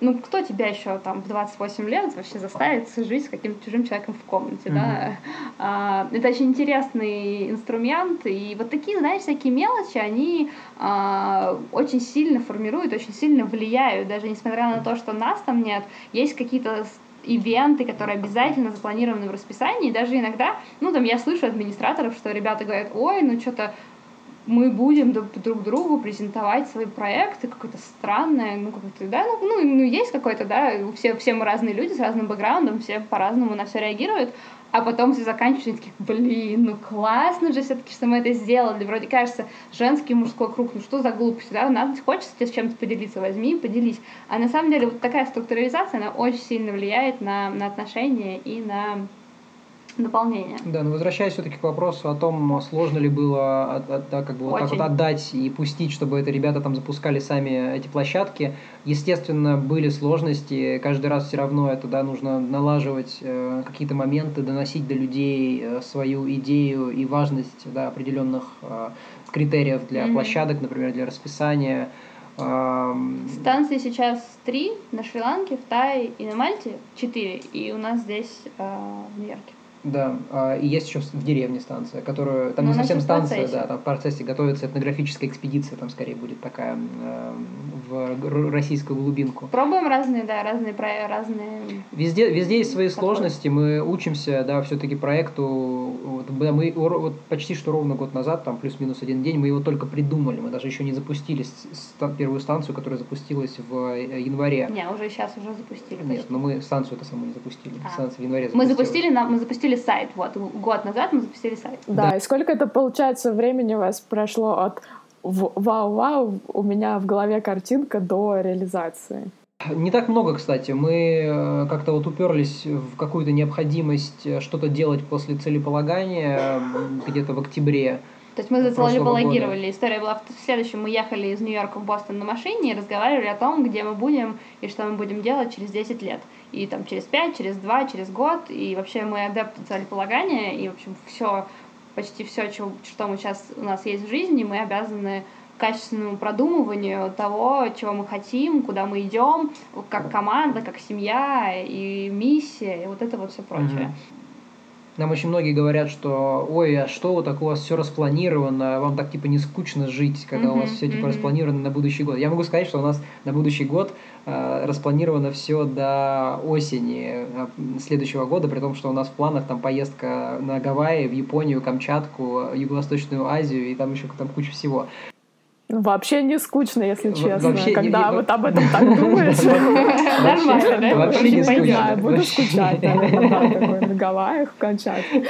ну, кто тебя еще там в 28 лет вообще заставит жить с каким-то чужим человеком в комнате, mm-hmm. да? А, это очень интересный инструмент, и вот такие, знаешь, всякие мелочи, они а, очень сильно формируют, очень сильно влияют, даже несмотря на то, что нас там нет, есть какие-то ивенты, которые обязательно запланированы в расписании. Даже иногда, ну, там я слышу администраторов, что ребята говорят, ой, ну что-то мы будем друг другу презентовать свои проекты, какое-то странное, ну, какое-то, да, ну, ну, ну есть какой-то, да, все, все мы разные люди с разным бэкграундом, все по-разному на все реагируют, а потом все заканчиваются, и такие, блин, ну классно же все-таки, что мы это сделали. Вроде кажется, женский мужской круг, ну что за глупость, да? Надо, хочется тебе с чем-то поделиться, возьми и поделись. А на самом деле вот такая структурализация, она очень сильно влияет на, на отношения и на дополнение. Да, но возвращаясь все-таки к вопросу о том, сложно ли было да, как бы вот так вот отдать и пустить, чтобы это ребята там запускали сами эти площадки. Естественно, были сложности. Каждый раз все равно это да, нужно налаживать э, какие-то моменты, доносить до людей э, свою идею и важность да, определенных э, критериев для mm-hmm. площадок, например, для расписания. Станции сейчас три на Шри-Ланке, в Тае и на Мальте четыре, и у нас здесь э, в Нью-Йорке. Да, а, и есть еще в деревне станция, которая там Но не совсем станция, да, там в процессе готовится этнографическая экспедиция, там скорее будет такая э, в российскую глубинку. Пробуем разные, да, разные разные. Везде, везде есть свои подходы. сложности, мы учимся, да, все-таки проекту. Вот, мы вот почти что ровно год назад, там плюс-минус один день, мы его только придумали, мы даже еще не запустили первую станцию, которая запустилась в э, январе. Не, уже сейчас уже запустили. Нет, но мы станцию это саму не запустили. А. Станцию в январе запустили. Мы запустили, мы запустили запустили сайт. Вот, год назад мы запустили сайт. Да, да. и сколько это, получается, времени у вас прошло от вау-вау, у меня в голове картинка до реализации? Не так много, кстати. Мы э, как-то вот уперлись в какую-то необходимость э, что-то делать после целеполагания где-то в октябре. То есть мы зацелеполагировали. История была в следующем. Мы ехали из Нью-Йорка в Бостон на машине и разговаривали о том, где мы будем и что мы будем делать через 10 лет и там через пять, через два, через год, и вообще мы адепты целеполагания, и, в общем, все, почти все, что, что мы сейчас у нас есть в жизни, мы обязаны качественному продумыванию того, чего мы хотим, куда мы идем, как команда, как семья и миссия, и вот это вот все прочее. Mm-hmm. Нам очень многие говорят, что ой, а что вот так у вас все распланировано, вам так типа не скучно жить, когда mm-hmm, у вас все типа mm-hmm. распланировано на будущий год. Я могу сказать, что у нас на будущий год э, распланировано все до осени э, следующего года, при том, что у нас в планах там поездка на Гавайи, в Японию, Камчатку, Юго-Восточную Азию и там еще там куча всего. Вообще не скучно, если честно. Вообще Когда не, вот об этом так думаешь. Нормально, да? Вообще не скучно. Буду скучать, наверное, на Гавайях в Камчатке.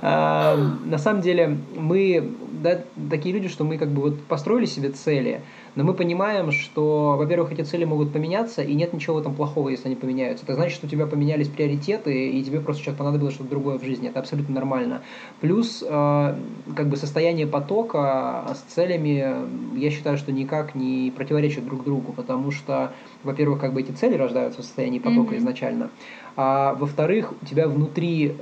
На самом деле мы такие люди, что мы как бы вот построили себе цели, но мы понимаем, что, во-первых, эти цели могут поменяться, и нет ничего в этом плохого, если они поменяются. Это значит, что у тебя поменялись приоритеты, и тебе просто сейчас понадобилось что-то другое в жизни. Это абсолютно нормально. Плюс, э, как бы состояние потока с целями, я считаю, что никак не противоречат друг другу, потому что, во-первых, как бы эти цели рождаются в состоянии потока mm-hmm. изначально, а во-вторых, у тебя внутри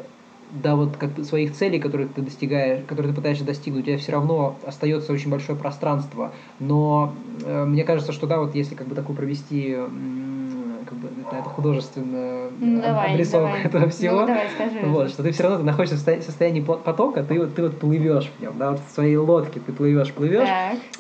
до вот как своих целей, которые ты достигаешь, которые ты пытаешься достигнуть, у тебя все равно остается очень большое пространство. Но э, мне кажется, что да, вот если как бы такую провести как бы это, это художественная ну, давай, обрисовка давай. этого всего. Ну, давай, скажи. Вот, что ты все равно ты находишься в состоянии потока, ты вот ты вот плывешь в нем, да, вот в своей лодке ты плывешь, плывешь,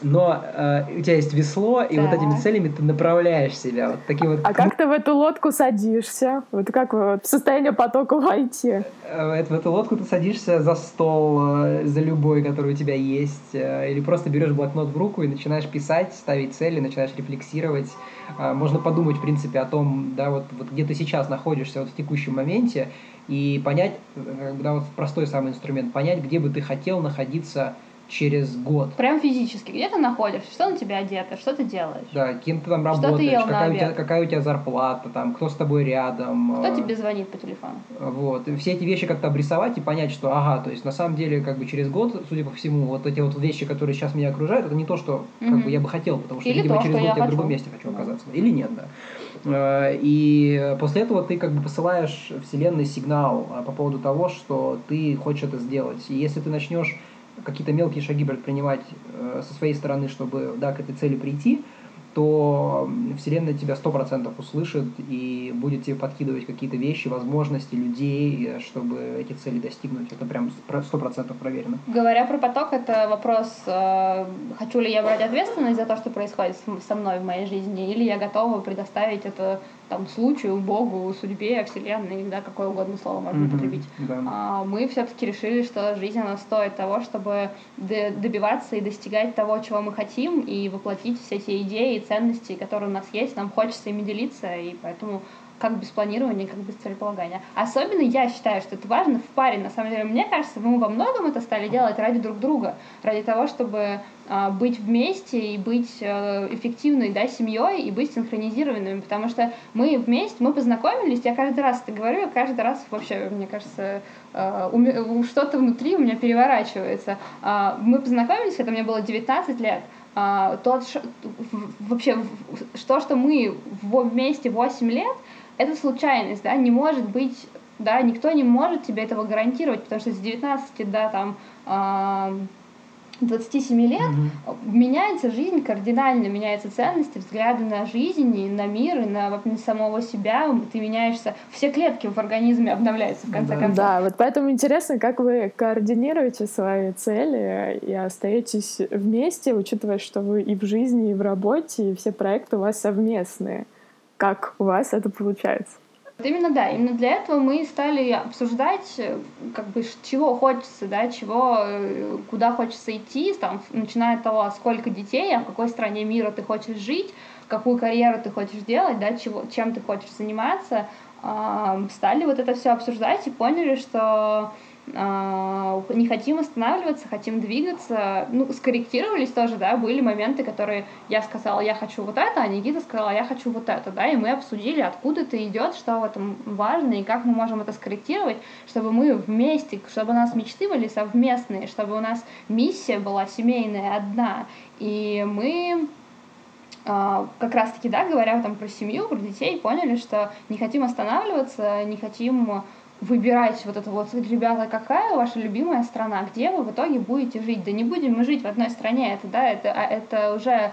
но э, у тебя есть весло, и так. вот этими целями ты направляешь себя. Вот таким вот. А как ты в эту лодку садишься? Вот как вот, в состояние потока войти? Э, в эту лодку ты садишься за стол, э, за любой, который у тебя есть, э, или просто берешь блокнот в руку и начинаешь писать, ставить цели, начинаешь рефлексировать. Можно подумать, в принципе, о том, да, вот, вот где ты сейчас находишься вот в текущем моменте, и понять, да, вот простой самый инструмент, понять, где бы ты хотел находиться через год. Прям физически. Где ты находишься? Что на тебя одето? Что ты делаешь? Да, кем ты там работаешь? Что ты ел какая, на обед? У тебя, какая у тебя зарплата? Там, кто с тобой рядом? Кто тебе звонит по телефону? Вот. И все эти вещи как-то обрисовать и понять, что ага, то есть на самом деле как бы через год, судя по всему, вот эти вот вещи, которые сейчас меня окружают, это не то, что как угу. бы я бы хотел, потому что, Или видимо, то, через год я, я в другом месте хочу оказаться. Или нет, да. Э, и после этого ты как бы посылаешь Вселенной сигнал а, по поводу того, что ты хочешь это сделать. И если ты начнешь какие-то мелкие шаги предпринимать э, со своей стороны, чтобы да, к этой цели прийти, то Вселенная тебя сто процентов услышит и будет тебе подкидывать какие-то вещи, возможности, людей, чтобы эти цели достигнуть. Это прям сто процентов проверено. Говоря про поток, это вопрос, э, хочу ли я брать ответственность за то, что происходит со мной в моей жизни, или я готова предоставить это там, случаю, Богу, судьбе, Вселенной, да, какое угодно слово можно mm-hmm, употребить. Да. А, мы все-таки решили, что жизнь, она стоит того, чтобы добиваться и достигать того, чего мы хотим, и воплотить все эти идеи и ценности, которые у нас есть. Нам хочется ими делиться, и поэтому как без планирования, как без целеполагания. Особенно я считаю, что это важно в паре. На самом деле, мне кажется, мы во многом это стали делать ради друг друга, ради того, чтобы э, быть вместе и быть э, эффективной да, семьей и быть синхронизированными, потому что мы вместе, мы познакомились, я каждый раз это говорю, каждый раз вообще, мне кажется, э, что-то внутри у меня переворачивается. Э, мы познакомились, когда мне было 19 лет, тот, вообще, то, что мы вместе 8 лет, это случайность, да, не может быть, да, никто не может тебе этого гарантировать, потому что с 19 до там 27 лет угу. меняется жизнь кардинально, меняются ценности, взгляды на жизнь, и на мир, и на, на самого себя. Ты меняешься, все клетки в организме обновляются в конце да. концов. Да, вот поэтому интересно, как вы координируете свои цели и остаетесь вместе, учитывая, что вы и в жизни, и в работе, и все проекты у вас совместные. Как у вас это получается? Именно да, именно для этого мы стали обсуждать, как бы, чего хочется, да, чего, э, куда хочется идти, там, начиная от того, сколько детей, а в какой стране мира ты хочешь жить, какую карьеру ты хочешь делать, да, чего, чем ты хочешь заниматься, стали вот это все обсуждать и поняли, что а, не хотим останавливаться, хотим двигаться. Ну, скорректировались тоже, да, были моменты, которые я сказала, я хочу вот это, а Никита сказала, я хочу вот это, да, и мы обсудили, откуда это идет, что в этом важно, и как мы можем это скорректировать, чтобы мы вместе, чтобы у нас мечты были совместные, чтобы у нас миссия была семейная одна, и мы а, как раз-таки, да, говоря там про семью, про детей, поняли, что не хотим останавливаться, не хотим выбирать вот это вот, ребята, какая ваша любимая страна, где вы в итоге будете жить. Да не будем мы жить в одной стране, это, да, это, а, это уже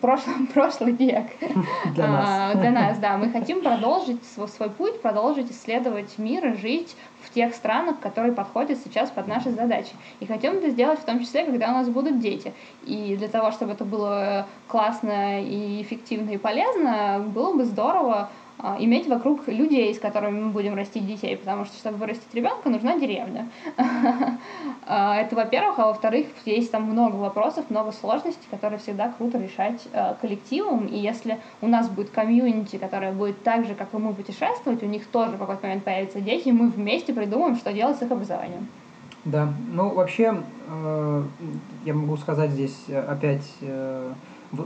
прошлый, прошлый век. Для нас. А, для нас, да. Мы хотим продолжить свой, свой путь, продолжить исследовать мир и жить в тех странах, которые подходят сейчас под наши задачи. И хотим это сделать в том числе, когда у нас будут дети. И для того, чтобы это было классно и эффективно и полезно, было бы здорово иметь вокруг людей, с которыми мы будем растить детей, потому что, чтобы вырастить ребенка, нужна деревня. А, это, во-первых, а во-вторых, есть там много вопросов, много сложностей, которые всегда круто решать а, коллективом, и если у нас будет комьюнити, которое будет так же, как и мы, путешествовать, у них тоже в какой-то момент появятся дети, и мы вместе придумаем, что делать с их образованием. Да, ну вообще, э, я могу сказать здесь опять э,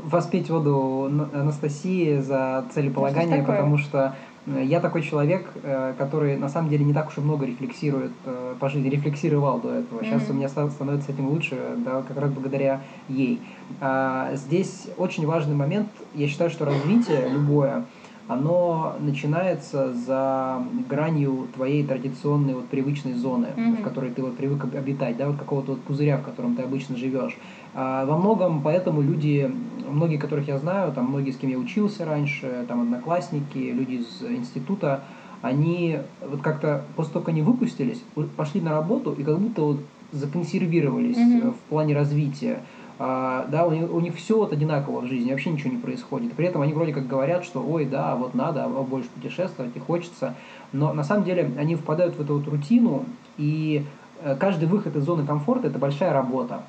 воспеть воду Анастасии за целеполагание, потому что я такой человек, э, который на самом деле не так уж и много рефлексирует э, по жизни, рефлексировал до этого. Сейчас mm-hmm. у меня становится этим лучше, да, как раз благодаря ей. А, здесь очень важный момент, я считаю, что развитие любое, оно начинается за гранью твоей традиционной вот привычной зоны, mm-hmm. в которой ты вот привык обитать, да, вот какого-то вот пузыря, в котором ты обычно живешь. А во многом поэтому люди, многие, которых я знаю, там многие, с кем я учился раньше, там одноклассники, люди из института, они вот как-то после того, как они выпустились, пошли на работу и как будто вот законсервировались mm-hmm. в плане развития. А, да, у них, у них все вот одинаково в жизни, вообще ничего не происходит. При этом они вроде как говорят, что ой, да, вот надо больше путешествовать и хочется. Но на самом деле они впадают в эту вот рутину, и э, каждый выход из зоны комфорта это большая работа.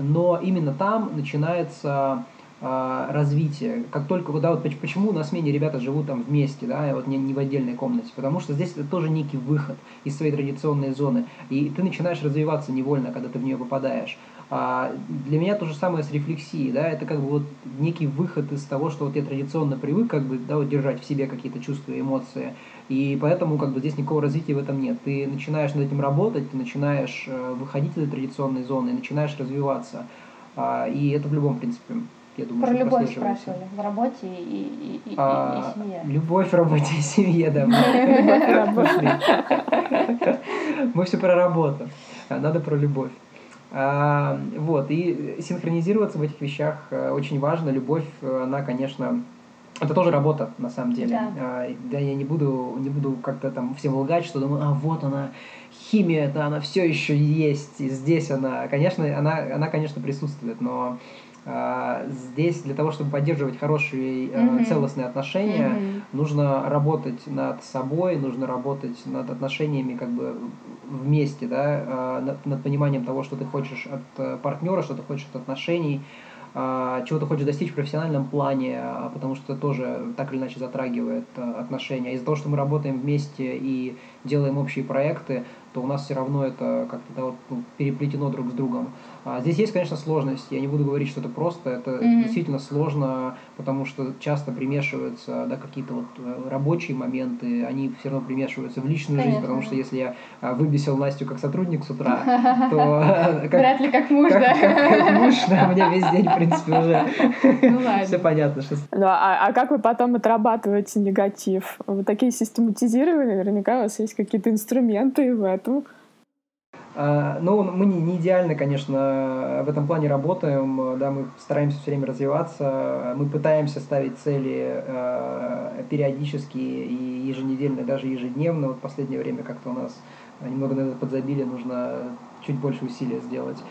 Но именно там начинается а, развитие. Как только, да, вот почему на смене ребята живут там вместе, да, вот не, не в отдельной комнате, потому что здесь это тоже некий выход из своей традиционной зоны, и ты начинаешь развиваться невольно, когда ты в нее попадаешь. А для меня то же самое с рефлексией, да, это как бы вот некий выход из того, что вот я традиционно привык как бы, да, вот держать в себе какие-то чувства, эмоции, и поэтому как бы здесь никакого развития в этом нет. Ты начинаешь над этим работать, ты начинаешь э, выходить из этой традиционной зоны, и начинаешь развиваться, а, и это в любом принципе я думаю, Про любовь спрашивали в работе и, и, и, а, и семье. Любовь в работе и семье, да. Мы все про работу. Надо про любовь. А, вот, и синхронизироваться в этих вещах э, очень важно. Любовь, э, она, конечно, это тоже работа, на самом деле. Да, а, да я не буду, не буду как-то там всем лгать, что думаю, а вот она, химия, это она все еще есть, и здесь она, конечно, она, она, конечно, присутствует, но а, здесь для того, чтобы поддерживать хорошие mm-hmm. целостные отношения, mm-hmm. нужно работать над собой, нужно работать над отношениями как бы вместе, да, а, над, над пониманием того, что ты хочешь от э, партнера, что ты хочешь от отношений, чего ты хочешь достичь в профессиональном плане, потому что это тоже так или иначе затрагивает э, отношения. Из-за того, что мы работаем вместе и делаем общие проекты, то у нас все равно это как-то да, вот, ну, переплетено друг с другом. А здесь есть, конечно, сложность. Я не буду говорить, что это просто. Это mm-hmm. действительно сложно, потому что часто примешиваются да, какие-то вот э, рабочие моменты, они все равно примешиваются в личную конечно. жизнь, потому что если я а, выбесил Настю как сотрудник с утра, то... Вряд ли как муж, да? Как муж, да, у меня весь день, в принципе, уже ну все понятно. Что... Ну, а, а как вы потом отрабатываете негатив? Вы такие систематизировали? Наверняка у вас есть какие-то инструменты в этом. А, ну, мы не, идеально, конечно, в этом плане работаем, да, мы стараемся все время развиваться, мы пытаемся ставить цели э, периодически и еженедельно, даже ежедневно. Вот в последнее время как-то у нас немного на это подзабили, нужно чуть больше усилия сделать.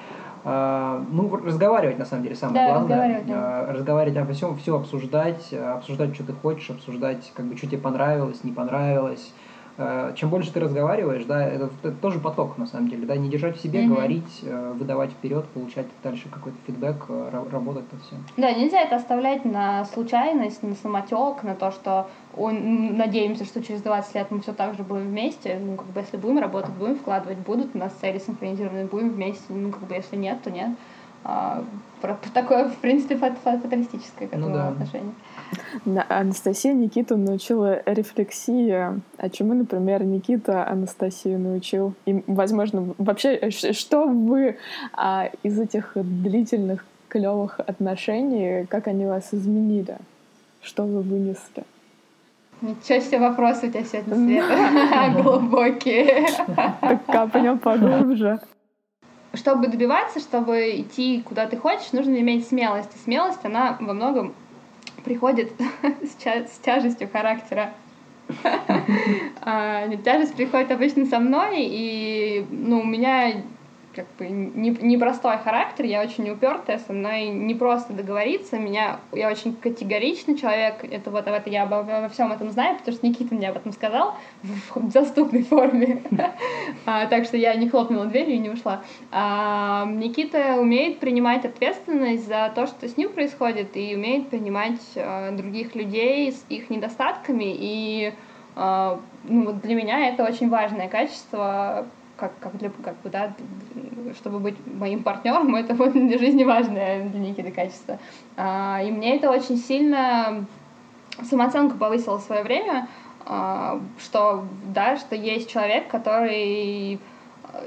Uh, ну, разговаривать, на самом деле, самое да, главное. Разговаривать, да. разговаривать обо всем, все обсуждать, обсуждать, что ты хочешь, обсуждать, как бы, что тебе понравилось, не понравилось, чем больше ты разговариваешь, да, это, это тоже поток на самом деле, да, не держать в себе, mm-hmm. говорить, э, выдавать вперед, получать дальше какой-то фидбэк, э, работать над всем. Да, нельзя это оставлять на случайность, на самотек, на то, что он, надеемся, что через 20 лет мы все так же будем вместе. Ну, как бы если будем работать, будем вкладывать, будут у нас цели синхронизированы, будем вместе. Ну, как бы если нет, то нет. А, про, такое, в принципе, фаталистическое к ну этому ну, да. отношение. Анастасия Никиту научила рефлексии. А чему, например, Никита Анастасию научил? И, возможно, вообще, что вы а, из этих длительных клевых отношений, как они вас изменили? Что вы вынесли? Ничего себе вопросы у тебя сегодня, Света. Глубокие. Так капнем поглубже чтобы добиваться, чтобы идти куда ты хочешь, нужно иметь смелость. И смелость, она во многом приходит с, тяжестью характера. А, тяжесть приходит обычно со мной, и ну, у меня как бы непростой не характер, я очень упертая, со мной не просто договориться, меня, я очень категоричный человек, это вот, это я обо, обо всем этом знаю, потому что Никита мне об этом сказал в, доступной форме, а, так что я не хлопнула дверью и не ушла. А, Никита умеет принимать ответственность за то, что с ним происходит, и умеет принимать а, других людей с их недостатками, и ну, вот для меня это очень важное качество, как, как, для, как бы, да, чтобы быть моим партнером, это вот для жизни важное для Никиты качество. А, и мне это очень сильно самооценку повысило в свое время, а, что, да, что есть человек, который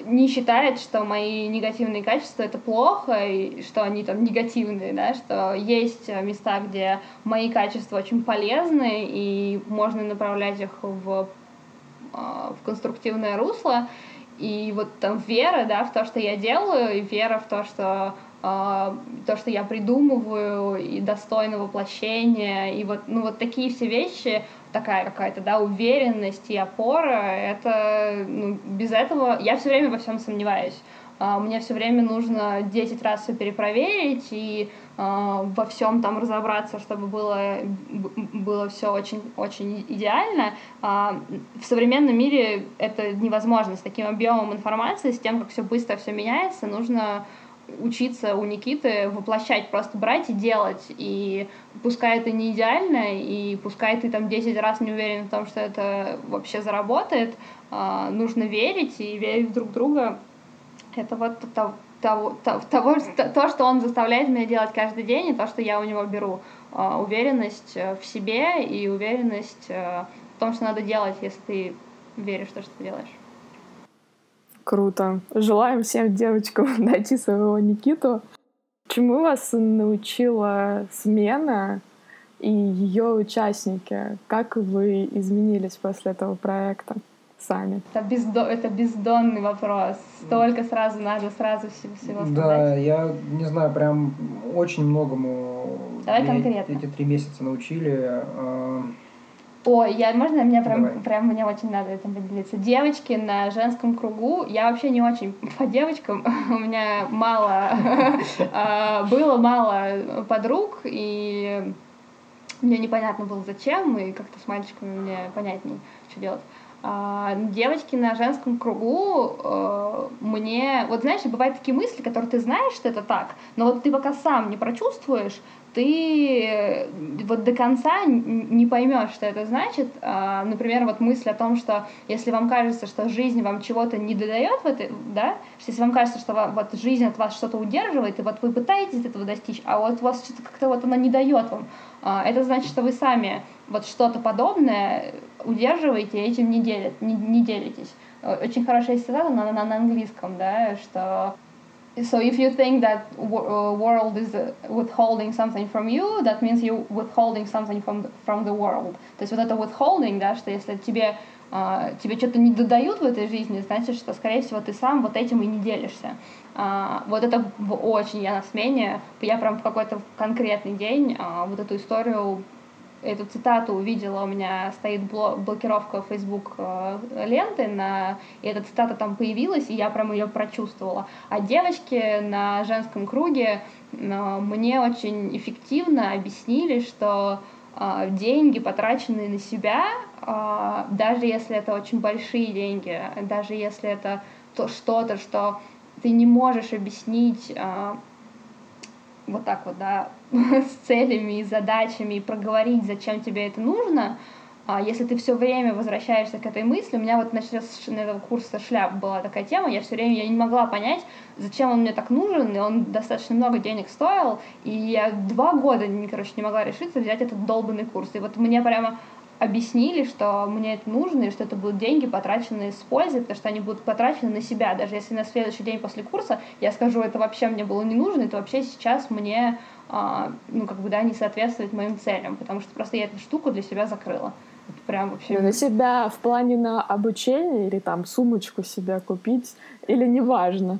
не считает, что мои негативные качества это плохо, и что они там негативные, да, что есть места, где мои качества очень полезны, и можно направлять их в, а, в конструктивное русло. И вот там вера, да, в то, что я делаю, и вера в то, что Uh, то, что я придумываю, и достойно воплощения, и вот, ну, вот такие все вещи, такая какая-то, да, уверенность и опора, это, ну, без этого я все время во всем сомневаюсь. Uh, мне все время нужно 10 раз все перепроверить и во всем там разобраться, чтобы было, было все очень, очень идеально. Uh, в современном мире это невозможно. С таким объемом информации, с тем, как все быстро все меняется, нужно учиться у Никиты воплощать, просто брать и делать. И пускай это не идеально, и пускай ты там 10 раз не уверен в том, что это вообще заработает, э, нужно верить и верить в друг друга. Это вот того, того, то, что он заставляет меня делать каждый день, и то, что я у него беру. Э, уверенность в себе и уверенность э, в том, что надо делать, если ты веришь в то, что ты делаешь. Круто. Желаем всем девочкам найти своего Никиту. Чему вас научила смена и ее участники? Как вы изменились после этого проекта сами? Это, бездо... это бездонный вопрос. Столько сразу надо, сразу всего, всего сказать. Да, я не знаю, прям очень многому Давай конкретно. эти три месяца научили. А, Ой, я, можно мне прям, прям мне очень надо этим поделиться. Девочки на женском кругу, я вообще не очень по девочкам, у меня мало, а, было мало подруг, и мне непонятно было зачем, и как-то с мальчиками мне понятней, что делать. А, девочки на женском кругу э, мне... Вот знаешь, бывают такие мысли, которые ты знаешь, что это так, но вот ты пока сам не прочувствуешь, ты э, вот до конца не поймешь, что это значит. А, например, вот мысль о том, что если вам кажется, что жизнь вам чего-то не додает в этой, да, что если вам кажется, что вот жизнь от вас что-то удерживает, и вот вы пытаетесь этого достичь, а вот у вас что-то как-то вот она не дает вам, это значит, что вы сами вот что-то подобное удерживаете этим не, делит, не, не делитесь. Очень хорошая цитата на, на, на английском, да, что so if you think that uh, world is withholding something from you, that means you withholding something from the, from the world. То есть вот это withholding, да, что если тебе тебе что-то не додают в этой жизни, значит, что, скорее всего, ты сам вот этим и не делишься. Uh, вот это очень я на смене. Я прям в какой-то конкретный день uh, вот эту историю эту цитату увидела, у меня стоит блокировка Facebook э, ленты, на, и эта цитата там появилась, и я прям ее прочувствовала. А девочки на женском круге э, мне очень эффективно объяснили, что деньги, потраченные на себя, даже если это очень большие деньги, даже если это то что-то, что ты не можешь объяснить вот так вот, да, с целями и задачами, и проговорить, зачем тебе это нужно, а если ты все время возвращаешься к этой мысли, у меня вот начала с этого курса шляп была такая тема, я все время я не могла понять, зачем он мне так нужен, и он достаточно много денег стоил, и я два года, короче, не могла решиться взять этот долбанный курс. И вот мне прямо объяснили, что мне это нужно, и что это будут деньги, потраченные с пользой, потому что они будут потрачены на себя. Даже если на следующий день после курса я скажу, это вообще мне было не нужно, это вообще сейчас мне, а, ну, как бы, да, не соответствует моим целям, потому что просто я эту штуку для себя закрыла. Прям вообще... На себя в плане на обучение или там сумочку себе купить, или неважно?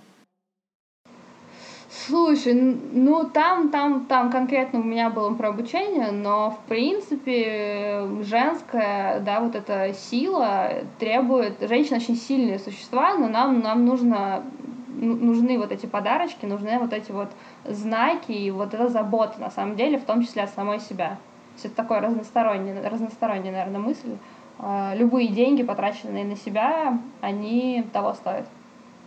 Слушай, ну там, там, там конкретно у меня было про обучение, но в принципе женская, да, вот эта сила требует, женщины очень сильные существа, но нам, нам нужно, ну, нужны вот эти подарочки, нужны вот эти вот знаки и вот эта забота, на самом деле, в том числе от самой себя. Есть это такое разносторонняя, разносторонняя, наверное, мысль. А, любые деньги, потраченные на себя, они того стоят.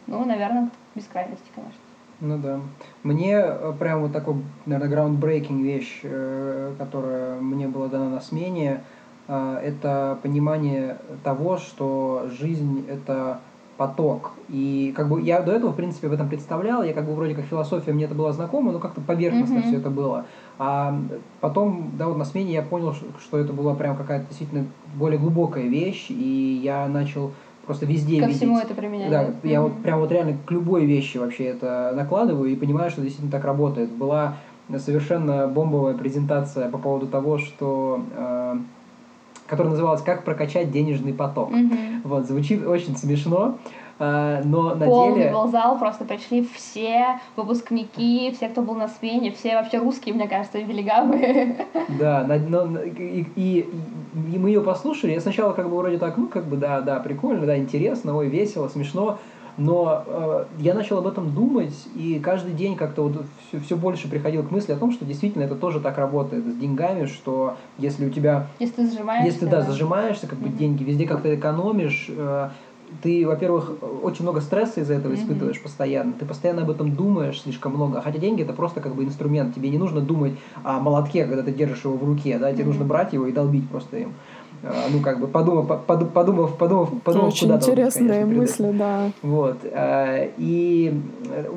Ну, наверное, без крайности, конечно. Ну да. Мне э, прям вот такой, наверное, groundbreaking вещь, э, которая мне была дана на смене, э, это понимание того, что жизнь — это поток. И как бы я до этого, в принципе, в этом представлял, я как бы вроде как философия мне это была знакома, но как-то поверхностно mm-hmm. все это было. А потом, да, вот на смене я понял, что это была прям какая-то действительно более глубокая вещь, и я начал просто везде Ко видеть. всему это применять. Да, mm-hmm. я вот прям вот реально к любой вещи вообще это накладываю и понимаю, что действительно так работает. Была совершенно бомбовая презентация по поводу того, что э, которая называлась «Как прокачать денежный поток». Mm-hmm. Вот, звучит очень смешно, э, но на Полный деле... был зал, просто пришли все выпускники, все, кто был на смене, все вообще русские, мне кажется, вели гаммы. Да, но, и, и, и мы ее послушали, я сначала как бы вроде так, ну, как бы, да, да, прикольно, да, интересно, ой, весело, смешно, но э, я начал об этом думать, и каждый день как-то вот все, все больше приходил к мысли о том, что действительно это тоже так работает с деньгами, что если у тебя... Если ты зажимаешься. Если да, да, зажимаешься, как бы mm-hmm. деньги, везде как-то экономишь, э, ты, во-первых, очень много стресса из-за этого mm-hmm. испытываешь постоянно, ты постоянно об этом думаешь слишком много, хотя деньги это просто как бы инструмент, тебе не нужно думать о молотке, когда ты держишь его в руке, да, тебе mm-hmm. нужно брать его и долбить просто им. А, ну, как бы подумав, подумав, подумав, подумав, Очень куда интересные конечно, мысли, да. Вот. А, и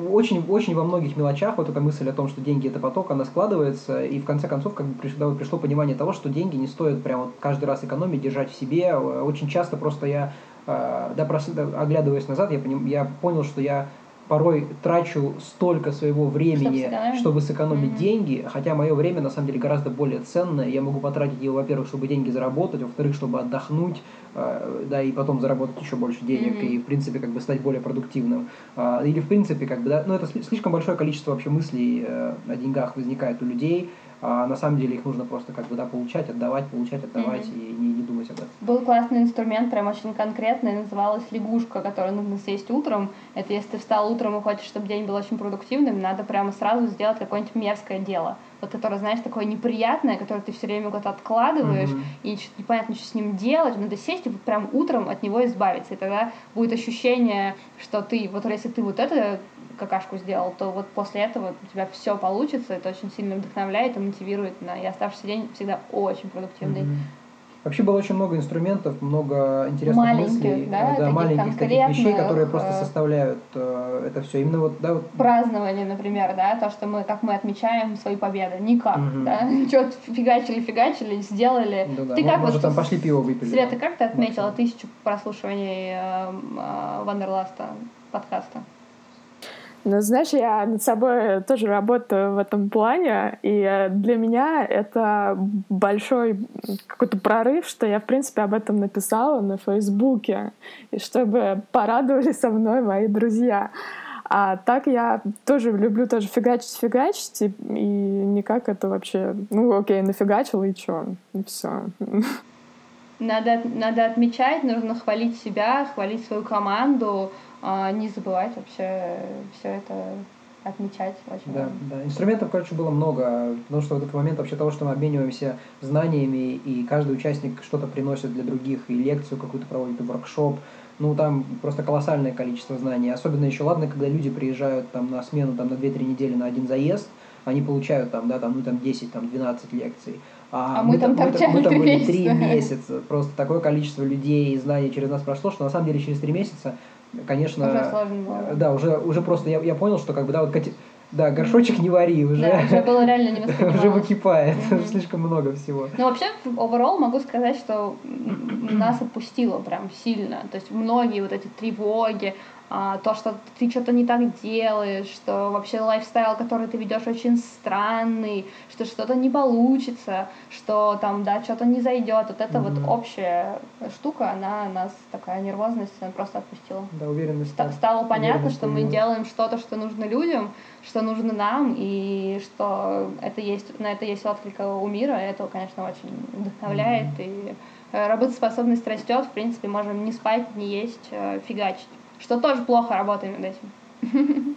очень, очень во многих мелочах вот эта мысль о том, что деньги это поток, она складывается, и в конце концов как бы пришло, пришло понимание того, что деньги не стоит прям вот каждый раз экономить, держать в себе. Очень часто просто я, а, да, просто оглядываясь назад, я, поним, я понял, что я порой трачу столько своего времени, чтобы, чтобы сэкономить mm-hmm. деньги, хотя мое время на самом деле гораздо более ценное. Я могу потратить его, во-первых, чтобы деньги заработать, во-вторых, чтобы отдохнуть, э, да, и потом заработать еще больше денег mm-hmm. и, в принципе, как бы стать более продуктивным. Э, или, в принципе, как бы, да, ну, это слишком большое количество вообще мыслей э, о деньгах возникает у людей, а на самом деле их нужно просто как бы да, получать, отдавать, получать, отдавать mm-hmm. и не, не думать об этом. Был классный инструмент, прям очень конкретный, называлась лягушка, которую нужно съесть утром. Это если ты встал утром и хочешь, чтобы день был очень продуктивным, надо прямо сразу сделать какое-нибудь мерзкое дело. Вот которое, знаешь, такое неприятное, которое ты все время куда-то откладываешь, mm-hmm. и что-то непонятно, что с ним делать, надо сесть и вот прям утром от него избавиться. И тогда будет ощущение, что ты, вот если ты вот это какашку сделал, то вот после этого у тебя все получится, это очень сильно вдохновляет и мотивирует на и оставшийся день всегда очень продуктивный. Mm-hmm. Вообще было очень много инструментов, много интересных маленьких, мыслей, да, да маленьких таких вещей, которые просто э, составляют э, это все. Именно вот, да, вот. Празднование, например, да, то, что мы, как мы отмечаем свои победы, никак, угу. да, что-то фигачили, фигачили, сделали. Да, да. Ты как Может, вот там пошли пиво выпили. Света, как ты отметила тысячу прослушиваний э, э, Wanderlust'а подкаста? Ну, знаешь, я над собой тоже работаю в этом плане, и для меня это большой какой-то прорыв, что я, в принципе, об этом написала на Фейсбуке, и чтобы порадовали со мной мои друзья. А так я тоже люблю тоже фигачить, фигачить, и, и никак это вообще... Ну, окей, нафигачила, и чё? И все. Надо, надо отмечать, нужно хвалить себя, хвалить свою команду, а не забывать вообще все это отмечать очень да, Да, инструментов, короче, было много, потому что вот этот момент вообще того, что мы обмениваемся знаниями, и каждый участник что-то приносит для других, и лекцию какую-то проводит, и воркшоп, ну, там просто колоссальное количество знаний. Особенно еще, ладно, когда люди приезжают там на смену там, на 2-3 недели на один заезд, они получают там, да, там, ну, там 10, там 12 лекций. А, а мы, мы там мы, мы там были три месяца. Просто такое количество людей и знаний через нас прошло, что на самом деле через три месяца конечно, уже сложно да, уже, уже просто я, я понял, что как бы, да, вот да, горшочек не вари, уже, да, уже было реально не уже выкипает, mm-hmm. слишком много всего. Ну, вообще, overall могу сказать, что нас отпустило прям сильно, то есть многие вот эти тревоги, то, что ты что-то не так делаешь, что вообще лайфстайл, который ты ведешь, очень странный, что что-то не получится, что там, да, что-то не зайдет. Вот это mm-hmm. вот общая штука, она нас, такая нервозность, она просто отпустила. Да, уверенность. Ст- стало понятно, что мы делаем что-то, что нужно людям, что нужно нам, и что это есть, на это есть отклик у мира, и это, конечно, очень вдохновляет, mm-hmm. и э, работоспособность растет, в принципе, можем не спать, не есть, э, фигачить что тоже плохо работаем над этим.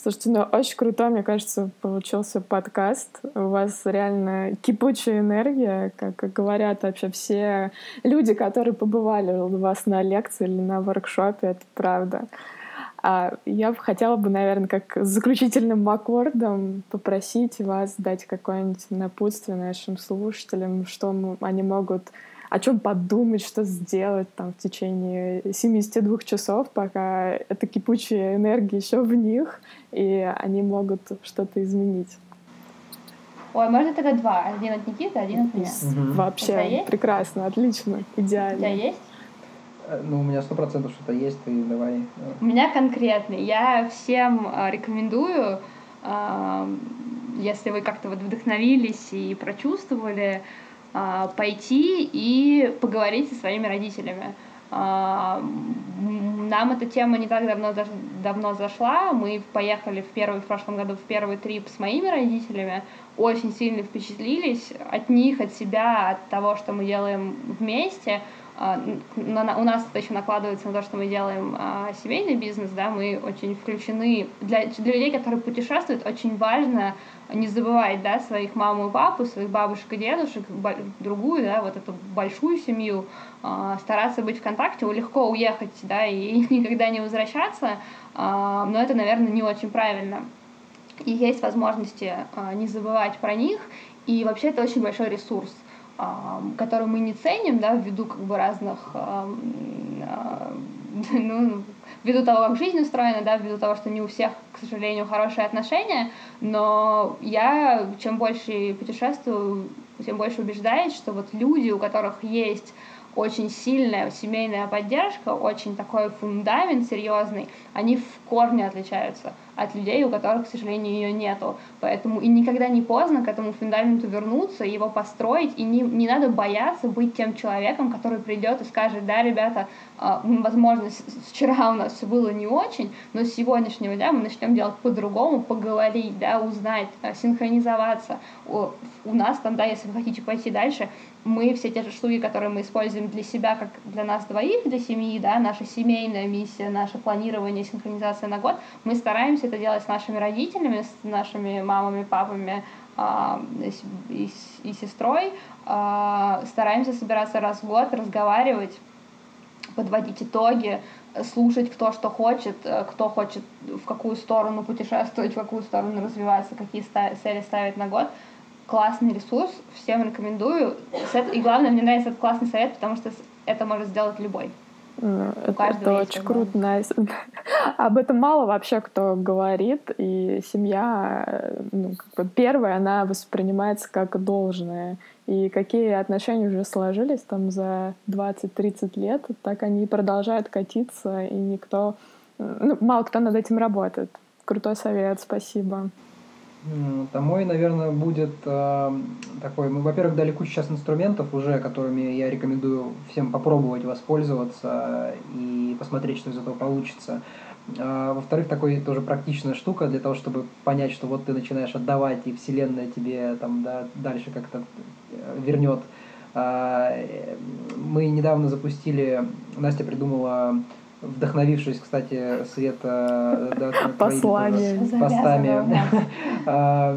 Слушайте, ну очень круто, мне кажется, получился подкаст. У вас реально кипучая энергия, как говорят вообще все люди, которые побывали у вас на лекции или на воркшопе, это правда. А я бы хотела бы, наверное, как заключительным аккордом попросить вас дать какое-нибудь напутствие нашим слушателям, что они могут о чем подумать, что сделать там в течение 72 часов, пока эта кипучая энергия еще в них, и они могут что-то изменить. Ой, можно тогда два. Один от Никиты, один от меня. Угу. Вообще, прекрасно, отлично, идеально. У тебя есть? Э, ну, у меня сто процентов что-то есть, ты давай. У меня конкретный. Я всем а, рекомендую, если вы как-то вот вдохновились и прочувствовали, а, пойти и поговорить со своими родителями. А, нам эта тема не так давно, давно зашла. Мы поехали в первый, в прошлом году в первый трип с моими родителями. Очень сильно впечатлились от них, от себя, от того, что мы делаем вместе. А, у нас это еще накладывается на то, что мы делаем семейный бизнес, да, мы очень включены. Для, для людей, которые путешествуют, очень важно не забывать, да, своих маму и папу, своих бабушек и дедушек, другую, да, вот эту большую семью, э, стараться быть в контакте, легко уехать, да, и никогда не возвращаться, но это, наверное, не очень правильно. И есть возможности не забывать про них, и вообще это очень большой ресурс, который мы не ценим, да, ввиду как бы разных э, э, ну, ввиду того, как жизнь устроена, да, ввиду того, что не у всех, к сожалению, хорошие отношения, но я чем больше путешествую, тем больше убеждаюсь, что вот люди, у которых есть очень сильная семейная поддержка, очень такой фундамент серьезный, они в корне отличаются от людей, у которых, к сожалению, ее нету. Поэтому и никогда не поздно к этому фундаменту вернуться, его построить, и не, не надо бояться быть тем человеком, который придет и скажет, да, ребята, возможно, вчера у нас было не очень, но с сегодняшнего дня мы начнем делать по-другому, поговорить, да, узнать, а, синхронизоваться. У нас там, да, если вы хотите пойти дальше, мы все те же штуки, которые мы используем для себя, как для нас двоих, для семьи, да, наша семейная миссия, наше планирование, синхронизация на год, мы стараемся это делать с нашими родителями, с нашими мамами, папами э, и, сестрой, стараемся собираться раз в год, разговаривать, подводить итоги, слушать, кто что хочет, э, кто хочет в какую сторону путешествовать, в какую сторону развиваться, какие цели ставить на год классный ресурс, всем рекомендую. И главное, мне нравится этот классный совет, потому что это может сделать любой. Ну, это, это очень круто, nice. Об этом мало вообще кто говорит, и семья, ну, как бы первая, она воспринимается как должное. И какие отношения уже сложились там за 20-30 лет, так они продолжают катиться, и никто, ну, мало кто над этим работает. Крутой совет, спасибо. Там мой, наверное, будет э, такой. Мы, во-первых, дали кучу сейчас инструментов уже, которыми я рекомендую всем попробовать воспользоваться и посмотреть, что из этого получится. А, во-вторых, такой тоже практичная штука для того, чтобы понять, что вот ты начинаешь отдавать, и Вселенная тебе там да, дальше как-то э, вернет. А, э, мы недавно запустили, Настя придумала вдохновившись, кстати, Света да, Послание. постами, а,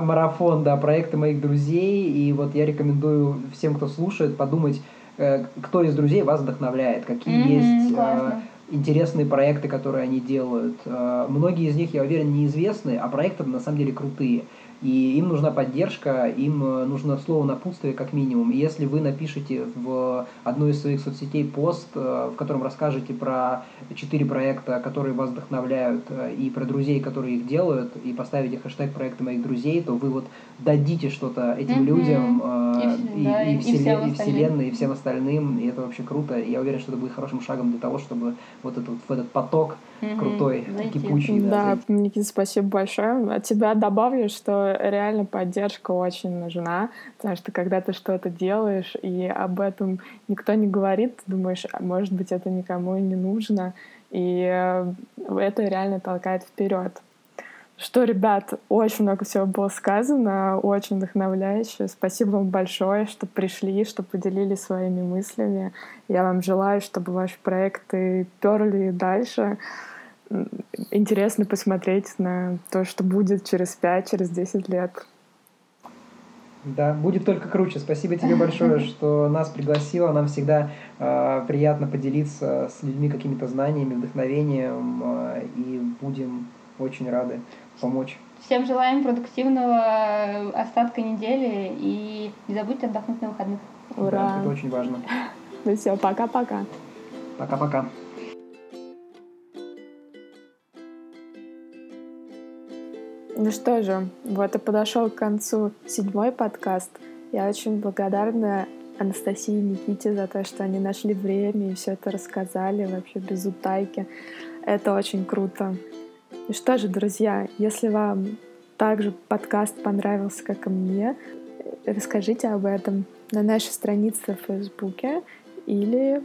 марафон, да, проекты моих друзей, и вот я рекомендую всем, кто слушает, подумать, э, кто из друзей вас вдохновляет, какие mm-hmm, есть классно. интересные проекты, которые они делают. Многие из них, я уверен, неизвестны, а проекты на самом деле крутые. И им нужна поддержка, им э, нужно слово напутствие как минимум. И если вы напишете в одну из своих соцсетей пост, э, в котором расскажете про четыре проекта, которые вас вдохновляют, э, и про друзей, которые их делают, и поставите хэштег проекты моих друзей, то вы вот дадите что-то этим mm-hmm. людям и, да, и, и, вселен, и, вселенной, и всем остальным. И это вообще круто. И я уверен, что это будет хорошим шагом для того, чтобы вот этот, в этот поток mm-hmm. крутой, Зайти. кипучий. Да, да Никита, спасибо большое. От тебя добавлю, что реально поддержка очень нужна, потому что когда ты что-то делаешь, и об этом никто не говорит, ты думаешь, а может быть, это никому и не нужно, и э, это реально толкает вперед. Что, ребят, очень много всего было сказано, очень вдохновляюще. Спасибо вам большое, что пришли, что поделились своими мыслями. Я вам желаю, чтобы ваши проекты перли дальше интересно посмотреть на то, что будет через 5, через 10 лет. Да, будет только круче. Спасибо тебе большое, что нас пригласила. Нам всегда э, приятно поделиться с людьми какими-то знаниями, вдохновением, э, и будем очень рады помочь. Всем желаем продуктивного остатка недели и не забудьте отдохнуть на выходных. Ура! Да, это очень важно. Ну все, пока-пока. Пока-пока. Ну что же, вот и подошел к концу седьмой подкаст. Я очень благодарна Анастасии и Никите за то, что они нашли время и все это рассказали вообще без утайки. Это очень круто. И что же, друзья, если вам также подкаст понравился, как и мне, расскажите об этом на нашей странице в Фейсбуке или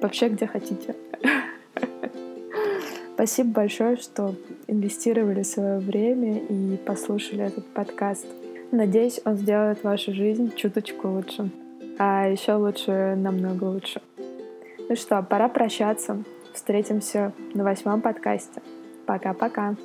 вообще где хотите. Спасибо большое, что инвестировали свое время и послушали этот подкаст. Надеюсь, он сделает вашу жизнь чуточку лучше. А еще лучше, намного лучше. Ну что, пора прощаться. Встретимся на восьмом подкасте. Пока-пока.